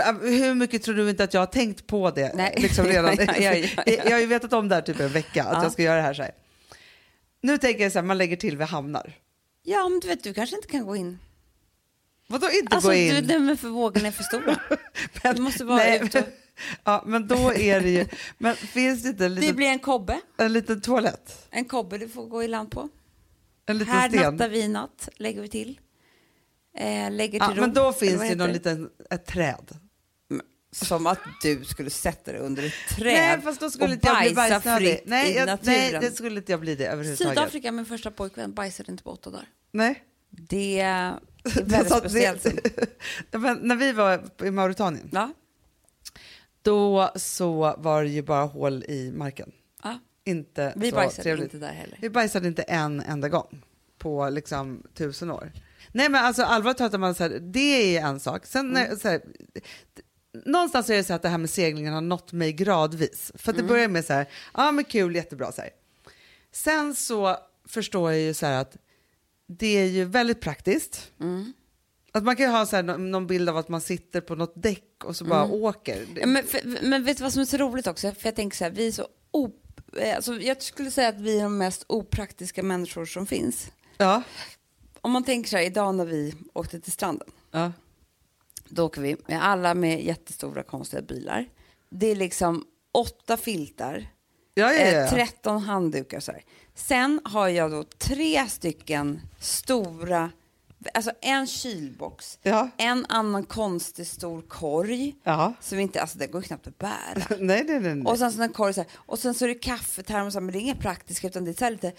B: Äh, Hur mycket tror du inte att jag har tänkt på det?
A: Nej.
B: Liksom redan?
A: Ja, ja, ja, ja.
B: Jag har ju vetat om det här typ en vecka, att
A: Ja.
B: jag ska göra det här så här. Nu tänker jag så här, man lägger till vid hamnar.
A: Ja, men du vet, du kanske inte kan gå in.
B: Vadå inte
A: Alltså,
B: gå in?
A: du, nej, men för vågorna är för stora.
B: Men-
A: Du måste vara
B: nej,
A: ute
B: Ja, men då är det ju... Men finns det inte en
A: Det
B: liten,
A: blir en kobbe.
B: en liten toalett?
A: En kobbe du får gå i land på.
B: En liten
A: Här
B: sten?
A: nattar vi natt, lägger vi till. Eh, lägger
B: Ja,
A: till ro.
B: men då finns det någon liten, ett träd.
A: Som att du skulle sätta dig under ett träd
B: Nej, fast då skulle
A: och
B: jag bli
A: bajsa
B: bajsnödig. Nej,
A: i
B: jag, nej, det skulle inte jag bli det överhuvudtaget.
A: Sydafrika, min första pojkvän, bajsade inte på åtta dagar.
B: Nej.
A: Det är
B: Så
A: väldigt
B: det-
A: speciellt.
B: när vi var i Mauritanien,
A: Ja,
B: då så var det ju bara hål i marken.
A: ja.
B: Inte
A: Vi
B: så
A: bajsade
B: trevligt.
A: inte där heller.
B: Vi bajsade inte en enda gång på liksom tusen år. Nej men alltså allvarligt talat, man så här, det är en sak. Sen
A: Mm.
B: så här, någonstans är det så att det här med seglingen har nått mig gradvis. För att
A: Mm.
B: det börjar med så här, ja men kul, jättebra så här. Sen så förstår jag ju så här att det är ju väldigt praktiskt.
A: Mm.
B: Att man kan ju ha så här, nå- någon bild av att man sitter på något däck och så bara åker.
A: Mm. Ja, Men, för, men vet du vad som är så roligt också? För jag tänker så här, vi är så op... eh, Alltså, jag skulle säga att vi är de mest opraktiska människor som finns.
B: Ja.
A: Om man tänker så här, idag när vi åkte till stranden,
B: ja.
A: då åker vi med alla med jättestora konstiga bilar. Det är liksom åtta filtar,
B: Ja, ja, ja.
A: eh, 13 handdukar så här. Sen har jag då tre stycken stora, alltså en kylbox,
B: Ja.
A: en annan konstig stor korg,
B: ja.
A: som inte, alltså det går knappt att bära.
B: nej, nej, nej. nej.
A: Och sen sån här korg så här. Och sen så är det kaffetermosar, men det är inget praktiskt utan det är så här lite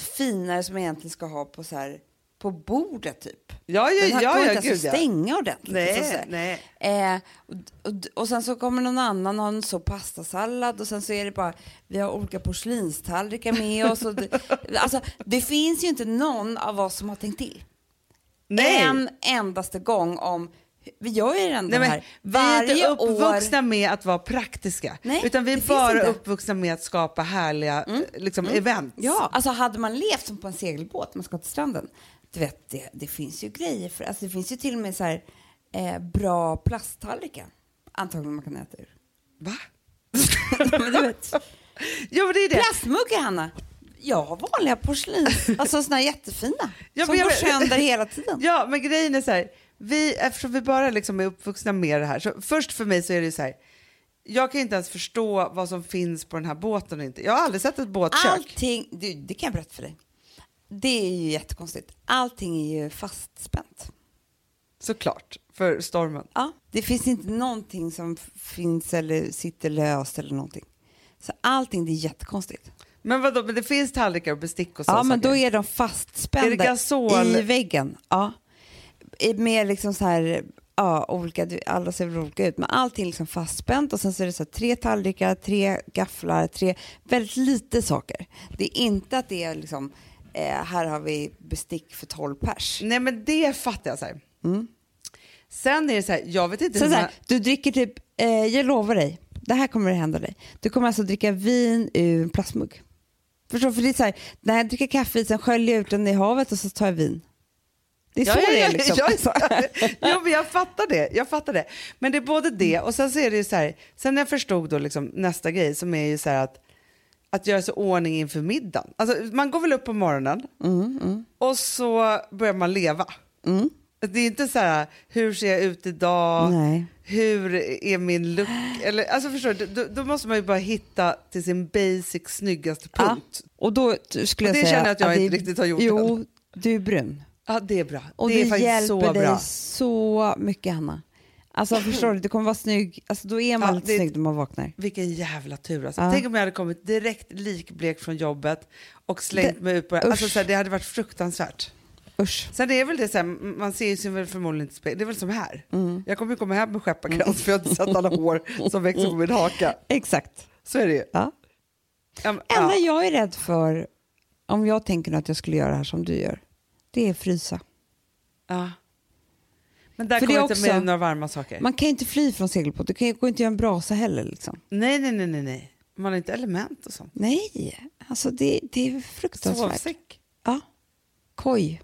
A: finare som man egentligen ska ha på så här på bordet typ.
B: ja, ja,
A: Den här
B: ja,
A: går
B: ja,
A: inte
B: gud
A: att
B: ja.
A: stänga ordentligt.
B: Nej,
A: här.
B: nej.
A: Eh, och, och, och sen så kommer någon annan och en så pastasallad och sen så är det bara, vi har olika porslinstallrikar med oss. Och det, alltså, det finns ju inte någon av oss som har tänkt till.
B: Nej.
A: En endaste gång om, vi gör ju ändå
B: Nej,
A: det
B: men
A: här
B: vi är inte
A: varje
B: uppvuxna
A: år.
B: med att vara praktiska,
A: Nej,
B: utan vi är bara
A: inte. Mm.
B: uppvuxna med att skapa härliga liksom, events.
A: Ja, alltså hade man levt som på en segelbåt, man ska till stranden, du vet, det, det finns ju grejer för, alltså det finns ju till och med så här eh, bra plasttallrikar, antagligen man kan äta ur.
B: Va?
A: men du vet,
B: Ja, men det är det.
A: plastmuggar Hanna, jag har vanliga porslins, alltså såna jättefina,
B: Ja,
A: som går sönder hela tiden.
B: Ja, men grejen är så här, vi, eftersom vi bara liksom är uppvuxna med det här, så först för mig så är det så här, jag kan inte ens förstå vad som finns på den här båten och inte. Jag har aldrig sett ett båtkök.
A: Allting, du, det kan jag berätta för dig. Det är ju jättekonstigt. Allting är ju fastspänt.
B: Såklart, för stormen.
A: Ja. Det finns inte någonting som finns eller sitter löst eller någonting. Så allting det är jättekonstigt.
B: Men vadå, men det finns tallrikar och bestick och
A: Ja,
B: sådana
A: men
B: saker.
A: då är de
B: Är det
A: fastspända
B: gasol?
A: i väggen. Ja. Med liksom så här, ja, olika, alla ser väl olika ut, men allting är liksom fastspänt och sen så är det så här, tre tallrikar, tre gafflar, tre, väldigt lite saker. Det är inte att det är liksom, eh, här har vi bestick för 12 pers.
B: Nej men det fattar jag. Så här. Sen är det så här, jag vet inte
A: Så
B: hur
A: så
B: man...
A: här, du dricker typ, eh, jag lovar dig, det här kommer att hända dig. Du kommer alltså dricka vin ur en plastmugg. Förstår? För det är så här, när jag dricker kaffe, sen sköljer jag ut den i havet och så tar jag vin. Det är så det är liksom.
B: ja, ja, ja, men jag fattar det. Jag fattar det. Men det är både det och sen så är det ju så här, sen när jag förstod då liksom nästa grej som är ju så här att, att göra sig ordning inför middagen. Alltså man går väl upp på morgonen och så börjar man leva.
A: Mm.
B: Det är inte så här, hur ser jag ut idag?
A: Nej.
B: Hur är min look? Eller, alltså förstår du, då, då måste man ju bara hitta till sin basic snyggaste
A: Ja.
B: punkt.
A: Och då skulle
B: Och
A: jag
B: det
A: säga
B: känner jag att jag
A: det
B: inte
A: är-
B: riktigt har gjort
A: Jo, du är brun.
B: Ja, det är bra.
A: Och
B: det
A: det, hjälper
B: så
A: dig så mycket, Hanna. Alltså förstår du, du kommer vara snygg. Alltså, då är man
B: Ja,
A: lite
B: det-
A: snygg när man vaknar.
B: Vilken jävla tur alltså.
A: Ja.
B: Tänk om jag hade kommit direkt likblek från jobbet och slängt
A: Det-
B: mig ut på det. Alltså, så här, det hade varit fruktansvärt.
A: Usch.
B: Sen är väl det så här, man ser ju sig väl förmodligen inte. Det är väl som här.
A: Mm.
B: Jag kommer ju komma hem med skepparkrans för jag har inte sett alla hår som växer på min haka.
A: Exakt.
B: Så är det ju.
A: Ja.
B: Men-
A: enda
B: ja.
A: jag är rädd för, om jag tänker att jag skulle göra det här som du gör, det är frysa.
B: Ja. Men där
A: För det
B: kommer
A: är
B: inte med några varma saker.
A: Man kan inte fly från segelbåt, du kan ju gå inte göra en brasa heller. Liksom.
B: Nej, nej, nej, nej, nej. Man har inte element och sånt.
A: Nej, alltså det, det är fruktansvärt.
B: Sovsäck.
A: Ja. Koj.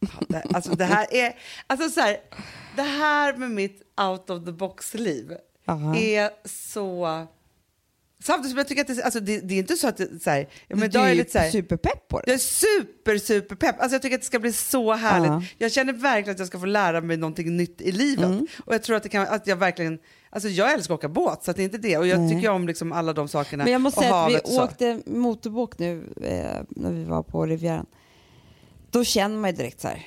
B: Ja, det, alltså det här är, alltså så här, det här med mitt out of the box-liv är så... Samtidigt som jag tycker att det, alltså det, det är inte så att det, så här, men
A: du är
B: är lite så här,
A: superpepp på det.
B: jag är super, super pepp. Alltså jag tycker att det ska bli så härligt.
A: Ja.
B: Jag känner verkligen att jag ska få lära mig någonting nytt i livet.
A: Mm.
B: Och jag tror att, det kan, att jag verkligen, alltså jag älskar att åka båt så det är inte det. Och jag
A: Nej.
B: tycker om liksom alla de sakerna.
A: Men jag måste säga att vi åkte motorbåt nu eh, när vi var på Rivieran. Då känner man ju direkt så här,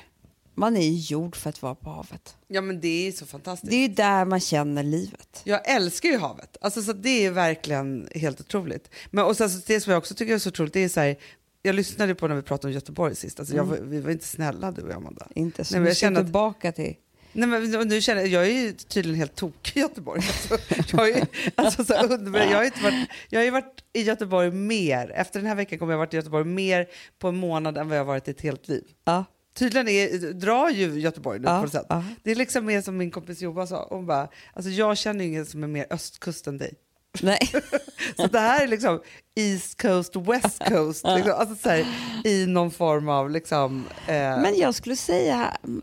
A: man är ju gjord för att vara på havet.
B: Ja men det är så fantastiskt.
A: Det är ju där man känner livet.
B: Jag älskar ju havet. Alltså, så det är verkligen helt otroligt. Men, och sen, så det som jag också tycker är så otroligt, det är så här, jag lyssnade på när vi pratade om Göteborg sist. Alltså, jag, var- vi var inte snälla du och jag, Amanda.
A: Inte så
B: Nej, men jag känner att-
A: tillbaka till...
B: Nej, men nu känner jag, jag är ju tydligen helt tokig i Göteborg. Alltså, jag, är, alltså, så under, jag, har inte varit, jag har ju varit i Göteborg mer, efter den här veckan kommer jag ha varit i Göteborg mer på en månad än vad jag har varit i ett helt liv.
A: Ja.
B: Tydligen är, drar ju Göteborg nu
A: Ja,
B: på något sätt.
A: ja.
B: Det är liksom mer som min kompis Johan sa, hon bara, alltså jag känner ingen som är mer östkust än dig.
A: Nej.
B: Så det här är liksom East Coast, West Coast, liksom, alltså så här, i någon form av liksom... Eh,
A: Men jag skulle säga... mm,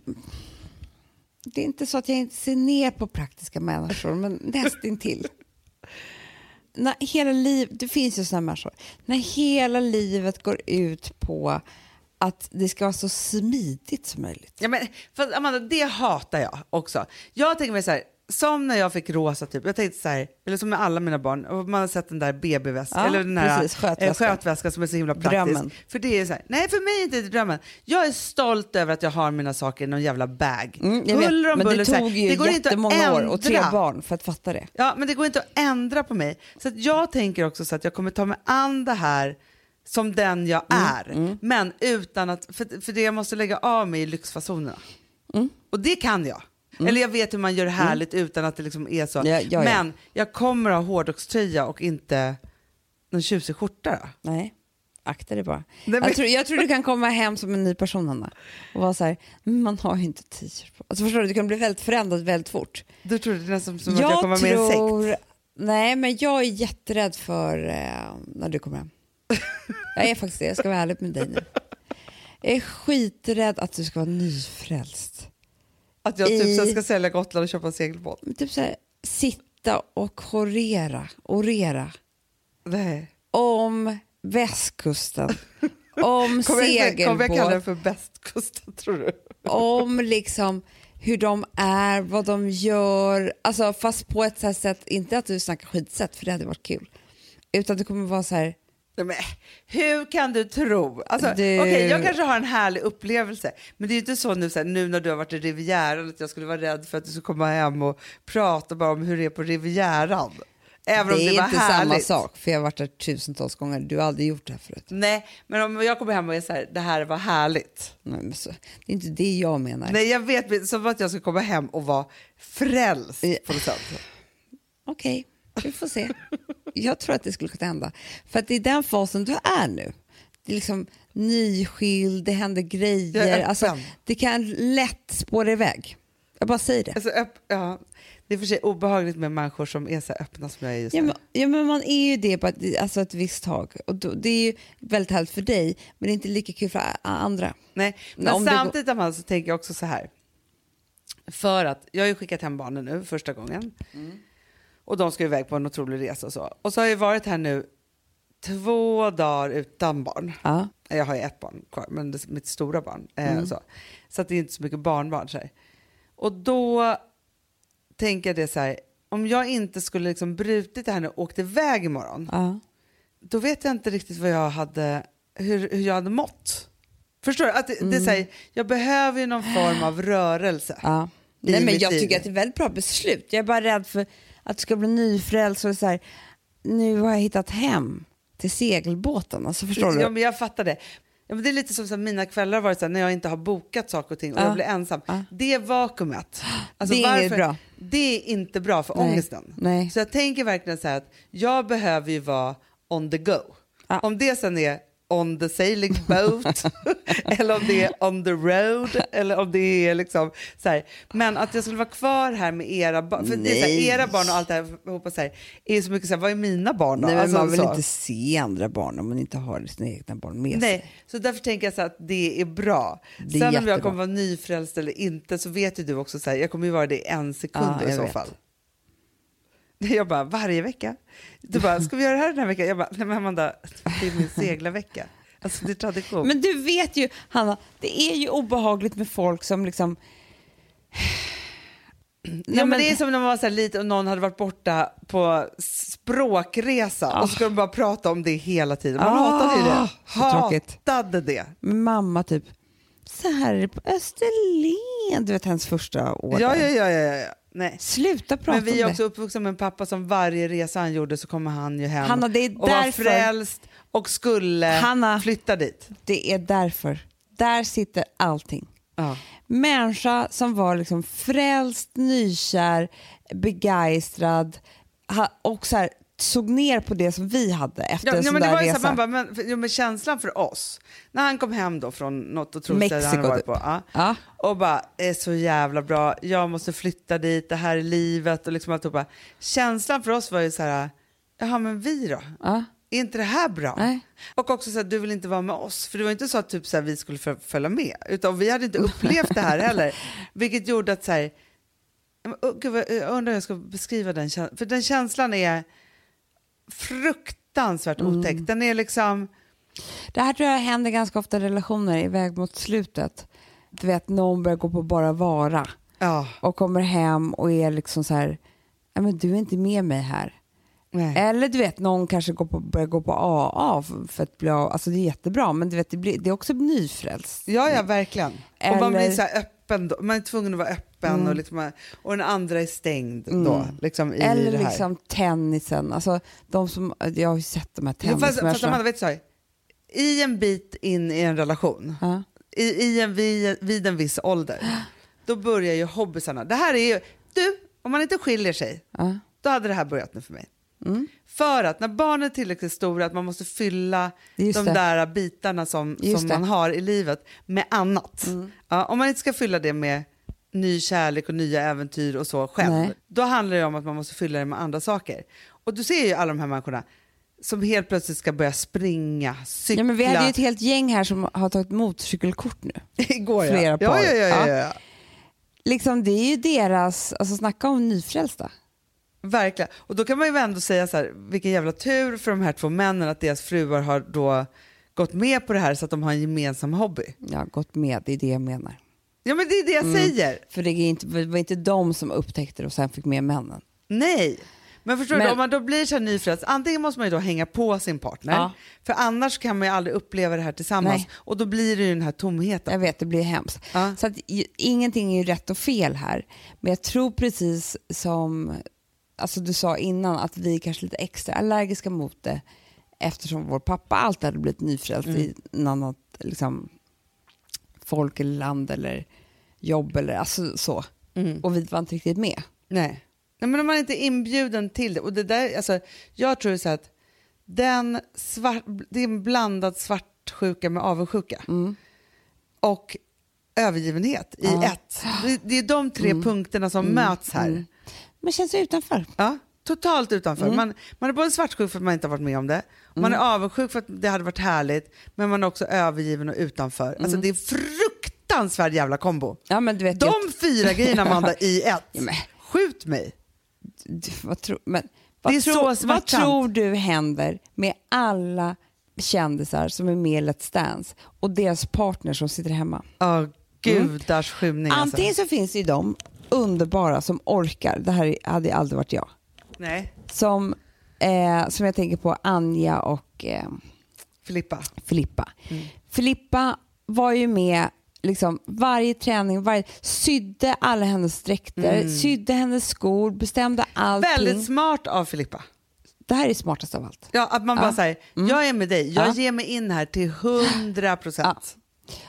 A: Det är inte så att jag inte ser ner på praktiska människor, men nästintill. När hela liv, det finns ju sådana människor. När hela livet går ut på att det ska vara så smidigt som möjligt.
B: Ja, men, för Amanda, det hatar jag också. Jag tänker mig så här, som när jag fick rosa typ, jag tänkte så här, eller som med alla mina barn, man har sett den där BB-väskan,
A: Ja,
B: eller den här
A: precis,
B: eh,
A: skötväskan.
B: skötväskan som är så himla praktisk.
A: Drömmen.
B: För det är så här, nej för mig är inte det drömmen. Jag är stolt över att jag har mina saker i någon jävla bag.
A: Mm,
B: Huller om
A: men det
B: buller, här,
A: tog ju
B: det går inte att
A: jättemånga år och tre
B: ändra.
A: barn för att fatta det.
B: Ja, men det går inte att ändra på mig. Så jag tänker också så att jag kommer ta mig an det här som den jag
A: Mm,
B: är. Men utan att, för, för det jag måste lägga av mig i lyxfasonerna.
A: Mm.
B: Och det kan jag. Eller jag vet hur man gör det härligt utan att det liksom är så.
A: Ja, ja, ja.
B: Men jag kommer ha hårdrockströja och inte någon tjusig skjorta. Då.
A: Nej, akta dig bara.
B: men-
A: Jag, tror, jag tror du kan komma hem som en ny person, Hanna. Och vara så här, "Mm, man har ju inte t-shirt på. Alltså förstår du, du kan bli väldigt förändrad väldigt fort.
B: Du tror det är nästan som att jag kommer vara med i en sekt.
A: Nej, men jag är jätterädd för eh, när du kommer hem. Jag är faktiskt det, jag ska vara ärlig med dig nu. Jag är skiträdd att du ska vara nyfrälst.
B: Att jag typ
A: I-
B: ska sälja Gotland och köpa en segelbåt.
A: Men Typ så här, sitta och horera, orera
B: Nej.
A: om västkusten, om
B: Kommer jag, kommer jag kalla
A: segelbåt,
B: den för bästkusten tror du?
A: om liksom hur de är, vad de gör, alltså fast på ett sätt, inte att du snackar skitsätt för det hade varit kul, utan det kommer vara så här,
B: men, hur kan du tro? Alltså,
A: Du-
B: okej, jag kanske har en härlig upplevelse, men det är ju inte så nu, så här, nu när du har varit i Rivieran att jag skulle vara rädd för att du ska komma hem och prata bara om hur det är på Rivieran. Även
A: det
B: det
A: är inte
B: härligt.
A: samma sak, för jag har varit där tusentals gånger. Du har aldrig gjort det här förut.
B: Nej, men om jag kommer hem och är så här, det här var härligt.
A: Nej, så, det är inte det jag menar.
B: Nej, jag vet, men som att jag ska komma hem och vara frälst på något sätt.
A: Okej, vi får se. Jag tror att det skulle kunna hända. För att det är den fasen du är nu. Det är liksom nyskild, det händer grejer. Alltså, det kan lätt spåra iväg. Jag bara säger det.
B: Alltså, ja, det är för sig obehagligt med människor som är så öppna som jag är just
A: Ja men, ja, men man är ju det på ett, alltså ett visst tag. Och då, det är ju väldigt härligt för dig, men det är inte lika kul för andra.
B: Nej,
A: Men om går-
B: samtidigt Amanda, så tänker jag också så här. För att jag har ju skickat hem barnen nu första gången. Och de ska iväg på en otrolig resa och så. Och så har jag varit här nu två dagar utan barn.
A: Ja.
B: Jag har ju ett barn kvar, men det är mitt stora barn. Eh,
A: Mm.
B: så så att det är inte så mycket barnbarn. Så här. Och då tänker jag det så här, om jag inte skulle liksom brutit det här nu och åkt iväg imorgon,
A: Ja.
B: då vet jag inte riktigt vad jag hade, hur, hur jag hade mått. Förstår du? Att det, det är så här, jag behöver ju någon form av rörelse.
A: Ja. Nej, men jag
B: liv.
A: tycker att det är ett väldigt bra beslut. Jag är bara rädd för att du ska bli nyfrälst och så här, nu har jag hittat hem till segelbåten. Alltså, förstår du?
B: Ja, men jag fattar det. Ja, men det är lite som så här, mina kvällar har varit så här, när jag inte har bokat saker och ting och
A: Ja.
B: jag blir ensam.
A: Ja.
B: Det vakuumet. Alltså,
A: Det är inget bra.
B: Det är inte bra för
A: Nej.
B: ångesten.
A: Nej.
B: Så jag tänker verkligen så här att jag behöver ju vara on the go.
A: Ja.
B: Om det sen är on the sailing boat eller om det är on the road eller om det är liksom så här. Men att jag skulle vara kvar här med era barn, för det är så här, era barn och allt det här, hoppas så här, är så mycket så här, vad är mina barn då?
A: Nej,
B: Alltså,
A: man vill
B: så.
A: inte se andra barn om man inte har sina egna barn med sig.
B: Nej, så därför tänker jag så att det är bra.
A: Det är
B: Sen om
A: jättebra.
B: jag kommer vara nyfrälst eller inte så vet ju du också så här, jag kommer ju vara det en sekund
A: Ja,
B: i så
A: vet.
B: fall. Jag bara, varje vecka? Du bara, ska vi göra det här den här veckan? Jag bara, nej men Amanda, det är min seglarvecka. Alltså det är tradition.
A: Men du vet ju, Hanna, det är ju obehagligt med folk som liksom...
B: ja, men det är som när man var så här lite och någon hade varit borta på språkresa och så ska de bara prata om det hela tiden. Man
A: Ah,
B: hatade ju det. Hatade det.
A: Mamma typ, så här är det på Österlen, du vet hennes första år
B: Ja, ja, ja, ja, ja. Nej.
A: Sluta prata
B: Men vi är också uppvuxna med en pappa som varje resa han gjorde så kommer han ju hem
A: Hanna, det är
B: och var frälst och skulle
A: Hanna.
B: flytta dit.
A: Det är därför. Där sitter allting.
B: Ja.
A: Människa som var liksom frälst, nykär, begeistrad ha, och så här, såg ner på det som vi hade efter
B: Ja,
A: en
B: ja,
A: sån
B: men det
A: där
B: ju så
A: resa.
B: här, bara, men, jo, men känslan för oss, när han kom hem då från något otroligt ställe han varit
A: typ.
B: på, ja,
A: Ja.
B: och bara, är så jävla bra, jag måste flytta dit, det här är livet och liksom alltihopa. Känslan för oss var ju så här, jaha men vi då?
A: Ja.
B: Är inte det här bra?
A: Nej.
B: Och också så att du vill inte vara med oss. För det var inte så att typ, så här, vi skulle föl- följa med. Utan vi hade inte upplevt det här heller. Vilket gjorde att så här, oh, gud, jag undrar hur jag ska beskriva den känslan. För den känslan är fruktansvärt
A: Mm.
B: Den är liksom,
A: Det här tror jag händer ganska ofta i relationer i väg mot slutet. Du vet, någon börjar gå på bara vara
B: ja,
A: och kommer hem och är liksom så här, "Ja, men du är inte med mig här.
B: nej.
A: Eller du vet, någon kanske går på, börjar gå på AA för- att bli av. Alltså det är jättebra, men du vet, det, blir, det är också nyfrälst.
B: Ja, ja, verkligen. Och man blir
A: Eller-
B: så här öppen då. Man är tvungen att vara öppen och, liksom, och den andra är stängd då. Liksom, i
A: Eller
B: det här.
A: liksom tennisen. Alltså, de som, jag har ju sett de här
B: fast, fast
A: tennismatcherna.
B: Amanda, vet du så här, I en bit in i en relation,
A: Ja.
B: i, i en, vid, vid en viss ålder, då börjar ju hobbysarna. Det här är ju, du, om man inte skiljer sig,
A: Ja.
B: då hade det här börjat nu för mig.
A: Mm.
B: För att när barnen är tillräckligt stora att man måste fylla
A: Just
B: de
A: det.
B: där bitarna som,
A: Just
B: som
A: det. Mm.
B: man har i livet med annat. Ja, om man inte ska fylla det med ny kärlek och nya äventyr och så själv,
A: Nej.
B: då handlar det om att man måste fylla det med andra saker. Och du ser ju alla de här människorna som helt plötsligt ska börja springa, cykla.
A: Ja, men vi hade ju ett helt gäng här som har tagit motorcykelkort nu.
B: Igår
A: flera
B: ja.
A: par.
B: Ja, ja, ja, Ja.
A: ja. Liksom, det är ju deras, alltså snacka om nyfrälsta.
B: Verkligen. Och då kan man ju ändå säga så här, vilken jävla tur för de här två männen att deras fruar har då gått med på det här så att de har en gemensam hobby.
A: Har gått med, det är det jag menar.
B: Ja men det är det jag
A: Mm.
B: säger.
A: För det, är inte, det var inte de som upptäckte det och sen fick med männen.
B: Nej, Men förstår
A: Men-
B: du, om man då blir så här nyfrälst, antingen måste man ju då hänga på sin partner,
A: Ja.
B: för annars kan man ju aldrig uppleva det här tillsammans.
A: Nej.
B: Och då blir det ju den här tomheten.
A: Jag vet, det blir hemskt.
B: Ja.
A: Så att, ingenting är ju rätt och fel här. Men jag tror precis som alltså du sa innan att vi är kanske lite extra allergiska mot det eftersom vår pappa alltid hade blivit nyfrälst i en annat liksom, folk eller land eller jobb eller alltså så.
B: Mm.
A: Och vi var inte riktigt med.
B: Nej. Nej, men om man inte är inbjuden till det. Och det där, alltså, jag tror så att den svart, det är en blandad svartsjuka med avundsjuka. Och övergivenhet i
A: Ja.
B: ett. Det, det är de tre punkterna som möts här.
A: Men känns utanför.
B: Ja, totalt utanför.
A: Mm.
B: Man, man är både svartsjuk för att man inte har varit med om det, man är avundsjuk för att det hade varit härligt, men man är också övergiven och utanför. Alltså
A: Mm.
B: det är fruktansvärd jävla kombo.
A: Ja, men du vet, jag,
B: De fyra grejerna Amanda i ett.
A: Ja, men-
B: Skjut mig.
A: du, vad, tror, men, vad,
B: Det så
A: vad tror du händer med alla kändisar som är med i Let's Dance och deras partners som sitter hemma?
B: Ja, gudars skymning alltså.
A: Antingen så finns det ju de underbara som orkar, det här hade aldrig varit jag,
B: Nej,
A: som, eh, som jag tänker på Anja och eh,
B: Filippa.
A: Filippa.
B: Mm.
A: Filippa var ju med liksom varje träning, varje, sydde alla hennes dräkter, sydde hennes skor, bestämde allting.
B: Mm. Väldigt smart av Filippa.
A: Det här är smartast av allt.
B: Ja, att man bara
A: Ja.
B: säger, jag är med dig, jag
A: Ja.
B: ger mig in här till 100 procent.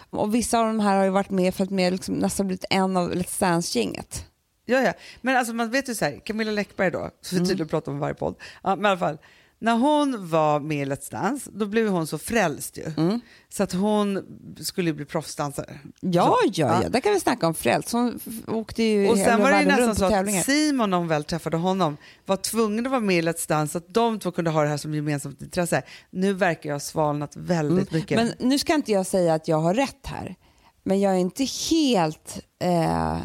A: Och vissa av de här har ju varit med för att med liksom nästan blivit en av Let's Dance-gänget.
B: Ja, ja. Men alltså man vet ju så här, Camilla Läckberg då, som vi tydligen pratar om i varje podd, ja, men i alla fall, när hon var med i Let's Dance, då blev hon så frälst ju. Så att hon skulle bli proffsdansare.
A: Ja,
B: Så,
A: ja, ja, där kan vi snacka om frälst. Hon åkte ju
B: Och sen var det nästan så att. Simon, när hon väl träffade honom, var tvungen att vara med i Let's Dance så att de två kunde ha det här som gemensamt intresse. Nu verkar jag ha svalnat väldigt mycket.
A: Men nu ska inte jag säga att jag har rätt här. Men jag är inte helt eh,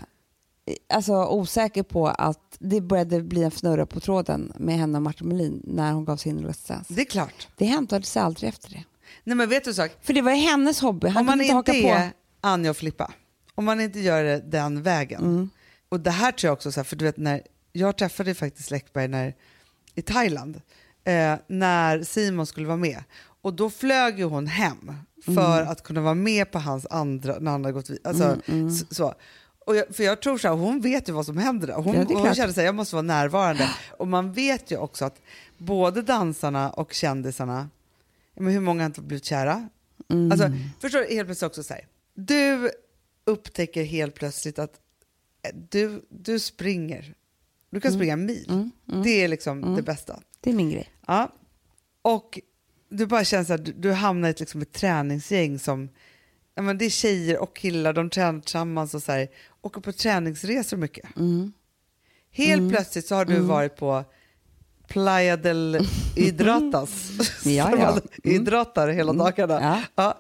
A: alltså, osäker på att det började bli en fnurra på tråden med henne och Martin Melin när hon gav sig in i Let's Dance.
B: Det är klart.
A: Det hämtade sig aldrig efter det.
B: Nej men vet du sak?
A: För det var hennes hobby. Han
B: om man
A: inte haka
B: är
A: på.
B: Anja och Filippa, om man inte gör det den vägen.
A: Mm.
B: Och det här tror jag också, så här, för du vet när jag träffade faktiskt Läckberg när, i Thailand, eh, när Simon skulle vara med. Och då flög ju hon hem för
A: Mm.
B: att kunna vara med på hans andra, när han hade gått vid, alltså,
A: Mm,
B: s- så. Och jag, för jag tror så här, hon vet ju vad som händer. Hon,
A: Ja,
B: hon kände sig jag måste vara närvarande. Och man vet ju också att både dansarna och kändisarna, men hur många har inte blivit kära?
A: Mm.
B: Alltså, förstår du, helt plötsligt också så här, du upptäcker helt plötsligt att eh, du, du springer. Du kan springa en mil. Det är liksom det bästa.
A: Det är min grej.
B: Ja. Och du bara känner att du, du hamnar i ett, liksom, ett träningsgäng som, ja, men det är tjejer och killar, de tränar tillsammans och så här, åker på träningsresor mycket.
A: Mm.
B: Helt plötsligt så har du varit på Playa del Hydratas,
A: Ja, ja.
B: man hydratar hela dagarna,
A: Ja.
B: ja,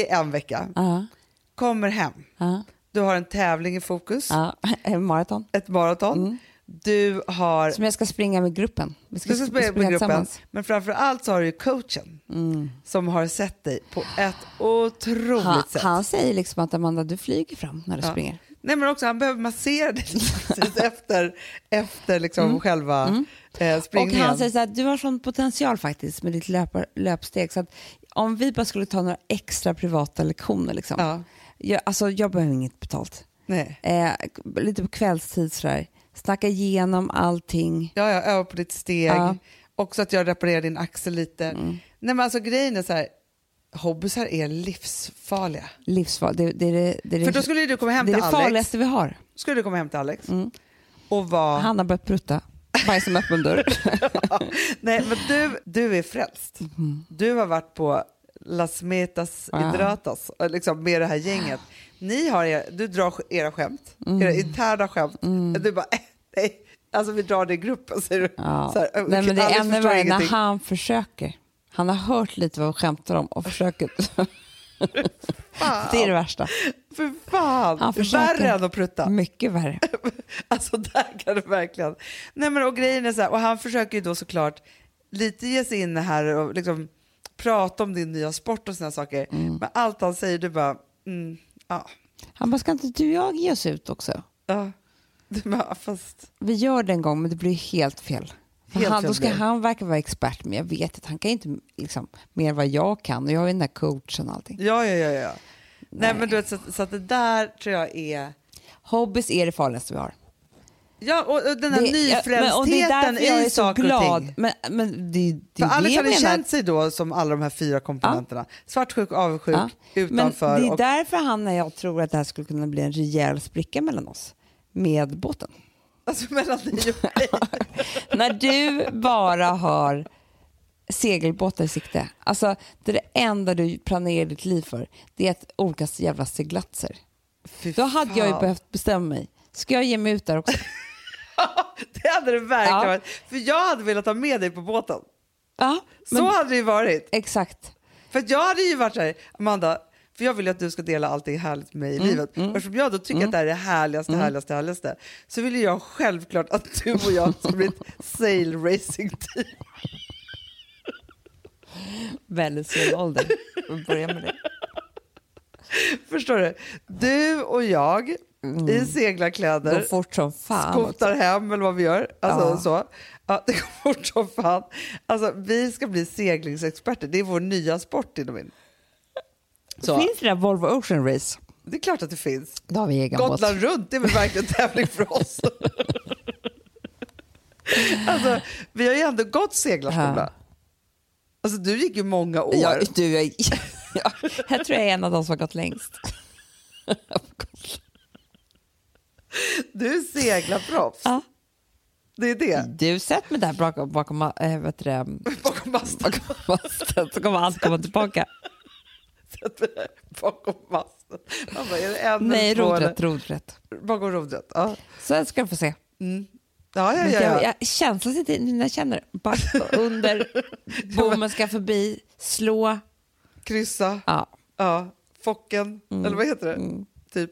B: i en vecka.
A: Ja,
B: Kommer hem,
A: ja,
B: du har en tävling i fokus,
A: ja. En maraton.
B: ett maraton, du har
A: Som jag ska springa med gruppen. Vi
B: Du ska spela med gruppen, men framför allt så har du coachen som har sett dig på ett otroligt
A: Han,
B: sätt.
A: han säger liksom att Amanda, du flyger fram när du
B: Ja.
A: springer.
B: Nej men också han behöver massera dig precis efter, efter liksom själva eh,
A: Mm. Och
B: springningen.
A: han säger så här, du har sån potential faktiskt med ditt löpar, löpsteg. Så att om vi bara skulle ta några extra privata lektioner, liksom.
B: Ja.
A: jag, alltså, jag behöver inget betalt.
B: Nej.
A: Eh, lite på kvällstid sådär. Snacka igenom allting.
B: Ja, ja, öva på ditt steg.
A: Ja. Mm.
B: Också att jag reparerar din axel lite. Nej men alltså grejen är så här, hobbysar är livsfarliga.
A: Livsfarligt. Det, det, är det, det,
B: För då skulle du komma hem
A: det är
B: till
A: det
B: Alex.
A: farligaste vi har.
B: Skulle du komma hem till Alex
A: Mm.
B: och vara...
A: Han har börjat prutta. Bajs som öppen dörr.
B: Nej, men du, du är frälst. Du har varit på Las Metas
A: Ja.
B: Hydratas och liksom med det här gänget. Ni har er, du drar era skämt, era interna skämt. Du bara, nej, alltså vi drar det i gruppen. Säger du.
A: Ja.
B: Så här,
A: Nej, men det är ännu värre när han försöker. Han har hört lite vad vi skämtar om och försöker. Det är det värsta.
B: För fan,
A: Han försöker.
B: värre än att prutta.
A: Mycket värre.
B: Alltså där kan det verkligen. Nej men och grejen är så här, och han försöker ju då såklart lite ge sig in här och liksom prata om din nya sport och såna saker. Men allt han säger, du bara, mm, ja,
A: Han bara, ska inte du och jag ge oss ut också?
B: ja. Bara, fast,
A: Vi gör det en gång, men det blir helt fel.
B: Helt
A: han, då ska han verka vara expert, men jag vet att han kan inte liksom, mer vad jag kan. Och jag har ju den där coachen och allting.
B: Ja, ja, ja. ja. Nej.
A: Nej.
B: men du vet, så, så att det där tror jag är...
A: Hobbys är det farligaste vi har.
B: Ja, och, och den här
A: Det- ja, och är
B: i saker och
A: glad.
B: ting.
A: Men, men det, det
B: För Alex hade
A: menar.
B: känt sig då som alla de här fyra komponenterna. Svartsjuk, avundsjuk,
A: Ja.
B: utanför.
A: Men det är
B: och,
A: därför han och jag tror att det här skulle kunna bli en rejäl spricka mellan oss. Med båten.
B: alltså mellan dig och mig.
A: När du bara har segelbåtar i sikte. Alltså, det är det enda du planerar ditt liv för. Det är att olika jävla seglatser.
B: Fy
A: Då hade jag ju
B: fan.
A: behövt bestämma mig. Ska jag ge mig ut där också?
B: Det hade det verkligen
A: Ja.
B: varit. För jag hade velat ha med dig på båten.
A: Ja,
B: Så
A: men,
B: hade det ju varit.
A: exakt.
B: För jag hade ju varit så här, Amanda, för jag vill ju att du ska dela allting härligt med mig i
A: Mm,
B: livet. Och eftersom jag då tycker att det här är det härligaste, härligaste, härligaste, så vill jag självklart att du och jag ska bli ett sail racing team.
A: Väldigt sen ålder. Vi börjar med det.
B: Förstår du? Du och jag i seglarkläder.
A: Går fort som fan. också.
B: skotar hem eller vad vi gör. Alltså,
A: Ja.
B: så. Ja, det går fort som fan. Alltså, vi ska bli seglingsexperter. Det är vår nya sport inom min. Så.
A: Finns det där Volvo Ocean Race?
B: Det är klart att det finns.
A: Då har vi egen båt.
B: Gotland runt det är väl verkligen tävling för oss. alltså, vi har ju ändå gått seglarskola.
A: Ja.
B: Alltså, du gick ju många år.
A: Ja, du, jag, ja, jag tror jag är en av de som har gått längst.
B: Du är seglarproffs.
A: Ja.
B: Det är det.
A: Du sätt mig där bakom, bakom, äh, vet du det,
B: Bakom masten.
A: bakom masten så kommer allt komma tillbaka.
B: Sätt Bakom masten. Man bara, är det en
A: Nej,
B: eller-
A: rodrätt.
B: Bakom rodret. Ja.
A: Så ska du få se.
B: Mm. Ja, ja, ja,
A: jag,
B: ja.
A: jag, känslan sitter när jag känner det. Under, bommen ska förbi, slå.
B: Kryssa.
A: Ja.
B: Ja. Focken.
A: Mm.
B: Eller vad heter det? Typ.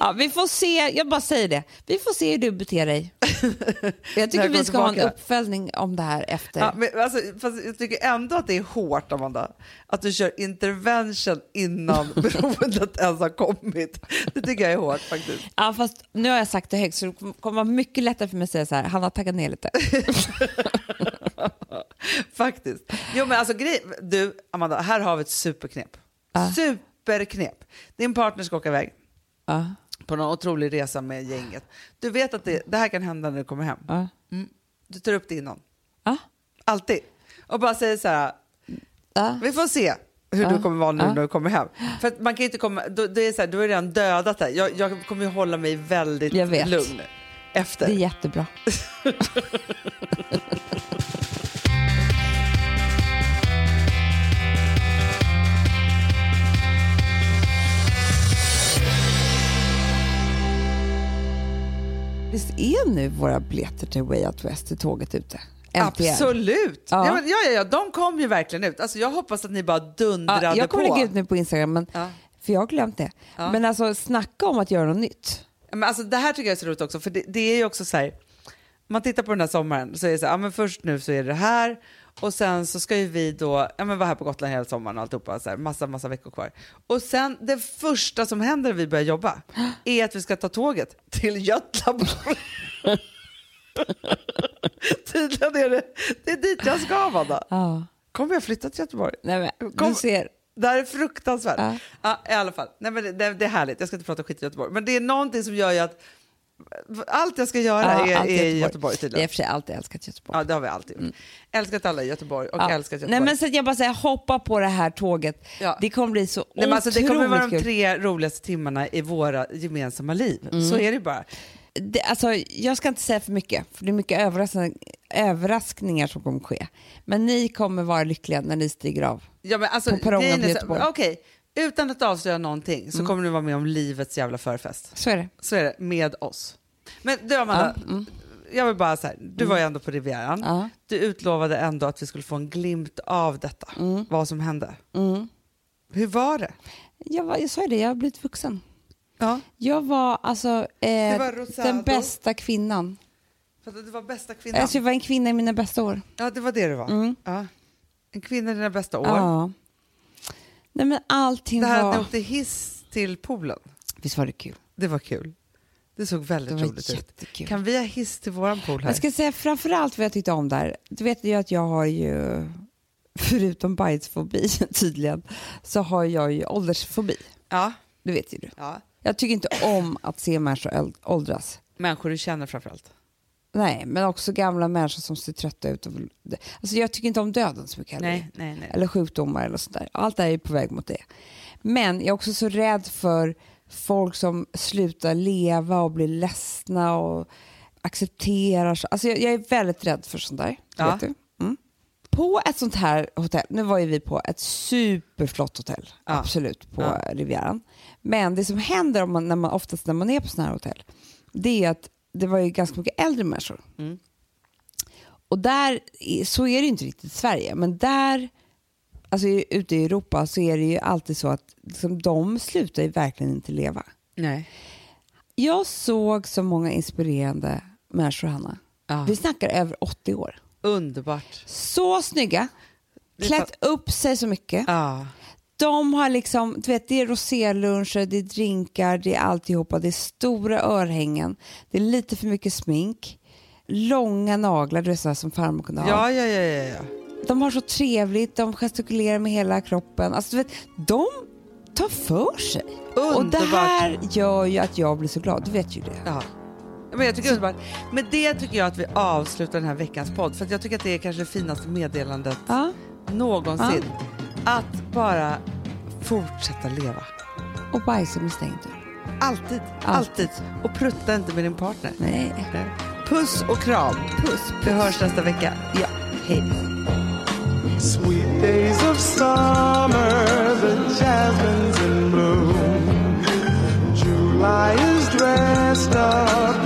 A: Ja, vi får se, jag bara säger det. Vi får se hur du beter dig. Jag tycker vi ska ha en
B: tillbaka.
A: uppföljning om det här efter.
B: Ja, men alltså, jag tycker ändå att det är hårt, Amanda, att du kör intervention innan beroendet ens har kommit. Det tycker jag är hårt faktiskt.
A: Ja, fast nu har jag sagt det högt så det kommer vara mycket lättare för mig att säga så här, han har taggat ner lite.
B: Faktiskt. Jo, men alltså, grej, du, Amanda, här har vi ett superknep.
A: Ja.
B: Superknep. Din partner ska åka iväg
A: Ja,
B: på någon otrolig resa med gänget. Du vet att det, det här kan hända när du kommer hem.
A: ja,
B: Du tar upp det innan.
A: ja,
B: Alltid. Och bara säger så här,
A: ja.
B: Vi får se hur
A: Ja.
B: du kommer vara nu när du kommer hem. För man kan inte komma, då, det är så här, du har redan dödat det. Jag, jag kommer ju hålla mig väldigt lugn efter.
A: Det är jättebra. Visst är nu våra biljetter till Way Out West i tåget ute? Äntligen.
B: Absolut! Ja.
A: Ja.
B: ja, ja, de kom ju verkligen ut. Alltså, jag hoppas att ni bara dundrade
A: Ja, jag kommer
B: på.
A: lägga ut nu på Instagram, men,
B: Ja.
A: för jag har glömt det.
B: Ja.
A: Men alltså snacka om att göra något nytt.
B: Men alltså, det här tycker jag är så roligt också, för det, det är ju också så här, man tittar på den här sommaren så är det så här, ja, men först nu så är det här och sen så ska ju vi då ja, men vara här på Gotland hela sommaren och alltihopa, så här, massa, massa veckor kvar. Och sen det första som händer när vi börjar jobba är att vi ska ta tåget till Göteborg. Tydligen är det, det är dit jag ska Amanda.
A: Ja.
B: Kommer jag flytta till Göteborg?
A: Nej, men,
B: Kom-
A: du ser.
B: Det här är fruktansvärt.
A: Ja.
B: Ja. I alla fall, Nej, men det, det, det är härligt. Jag ska inte prata skit i Göteborg. Men det är någonting som gör ju att allt jag ska göra
A: Ja,
B: är, är
A: i
B: i Göteborg tydligen.
A: och för sig alltid älskat Göteborg.
B: Ja, det har vi alltid gjort. Älskat alla i Göteborg och
A: Ja.
B: älskat Göteborg.
A: Nej, men så jag bara säger, hoppa på det här tåget.
B: Ja.
A: Det kommer bli så
B: Nej, men alltså, det
A: otroligt
B: kommer vara de tre roligaste timmarna i våra gemensamma liv.
A: Mm.
B: Så är det bara.
A: Det, alltså, jag ska inte säga för mycket, för det är mycket överraskning, överraskningar som kommer ske. Men ni kommer vara lyckliga när ni stiger av.
B: Ja, men alltså,
A: På perrongen på
B: är
A: Göteborg. Mm.
B: Okej, utan att avslöja någonting så kommer ni vara med om livets jävla förfest.
A: Så är det.
B: Så är det, med oss. Men du Amanda, jag vill bara så här, du var ju ändå på Rivieran.
A: Mm. Ja.
B: Du utlovade ändå att vi skulle få en glimt av detta, vad som hände.
A: Mm.
B: Hur var det?
A: Jag, var, jag sa ju det, jag har blivit vuxen.
B: Ja.
A: Jag var alltså eh,
B: var Rosado.
A: den bästa kvinnan.
B: För att du var bästa kvinnan.
A: Alltså, jag var en kvinna i mina bästa år.
B: Ja, det var det du var.
A: Mm.
B: Ja. En kvinna i dina bästa år.
A: Ja. Nej men allting
B: Det här att
A: var...
B: ni åkte hiss till poolen,
A: Visst var det kul?
B: det var kul. Det såg väldigt
A: Det
B: roligt ut.
A: jättekul.
B: Kan vi ha hiss till våran pool här?
A: Jag ska säga framförallt vad jag tyckte om där. Du vet ju att jag har ju, förutom bajsfobi tydligen, så har jag ju åldersfobi.
B: Ja.
A: Det vet ju du.
B: ja.
A: Jag tycker inte om att se människor åldras.
B: Människor du känner framförallt.
A: Nej, men också gamla människor som ser trötta ut. Och, alltså jag tycker inte om döden så mycket heller.
B: Nej, nej, nej.
A: Eller sjukdomar eller sånt där. Allt det här är på väg mot det. Men jag är också så rädd för folk som slutar leva och blir ledsna och accepterar. så- Alltså jag, jag är väldigt rädd för sånt där.
B: Ja.
A: Vet du? Mm. På ett sånt här hotell, nu var ju vi på ett superflott hotell,
B: Ja.
A: absolut, på
B: Ja.
A: Rivieran. Men det som händer om man, när man, oftast när man är på sådana här hotell, det är att det var ju ganska mycket äldre människor.
B: Mm.
A: Och där, så är det ju inte riktigt i Sverige, men där, alltså ute i Europa så är det ju alltid så att liksom, de slutar ju verkligen inte leva.
B: nej.
A: Jag såg så många inspirerande människor, Hanna.
B: Ja.
A: Vi snackar över 80 år.
B: Underbart.
A: Så snygga, klätt upp sig så mycket.
B: Ja.
A: De har liksom, du vet, det är roséluncher, det är drinkar, det är alltihopa. Det är stora örhängen, det är lite för mycket smink, långa naglar, du vet sådär som farmor kunde ha.
B: Ja, ja, ja, ja, ja.
A: De har så trevligt, de gestikulerar med hela kroppen. Alltså, du vet, de tar för sig. Och det
B: Underbart.
A: här gör ju att jag blir så glad, du vet ju det.
B: Ja. Men, jag tycker underbart. Med det tycker jag att vi avslutar den här veckans podd. För jag tycker att det är kanske det finaste meddelandet
A: Ja.
B: någonsin. Att bara fortsätta leva.
A: Och bajsa med stängd dörr.
B: Alltid, alltid. Och prutta inte med din partner.
A: Nej.
B: Puss och kram.
A: Puss,
B: Vi hörs nästa vecka.
A: Ja, hej.
D: Sweet days of summer, the jasmine's in bloom. July is dressed up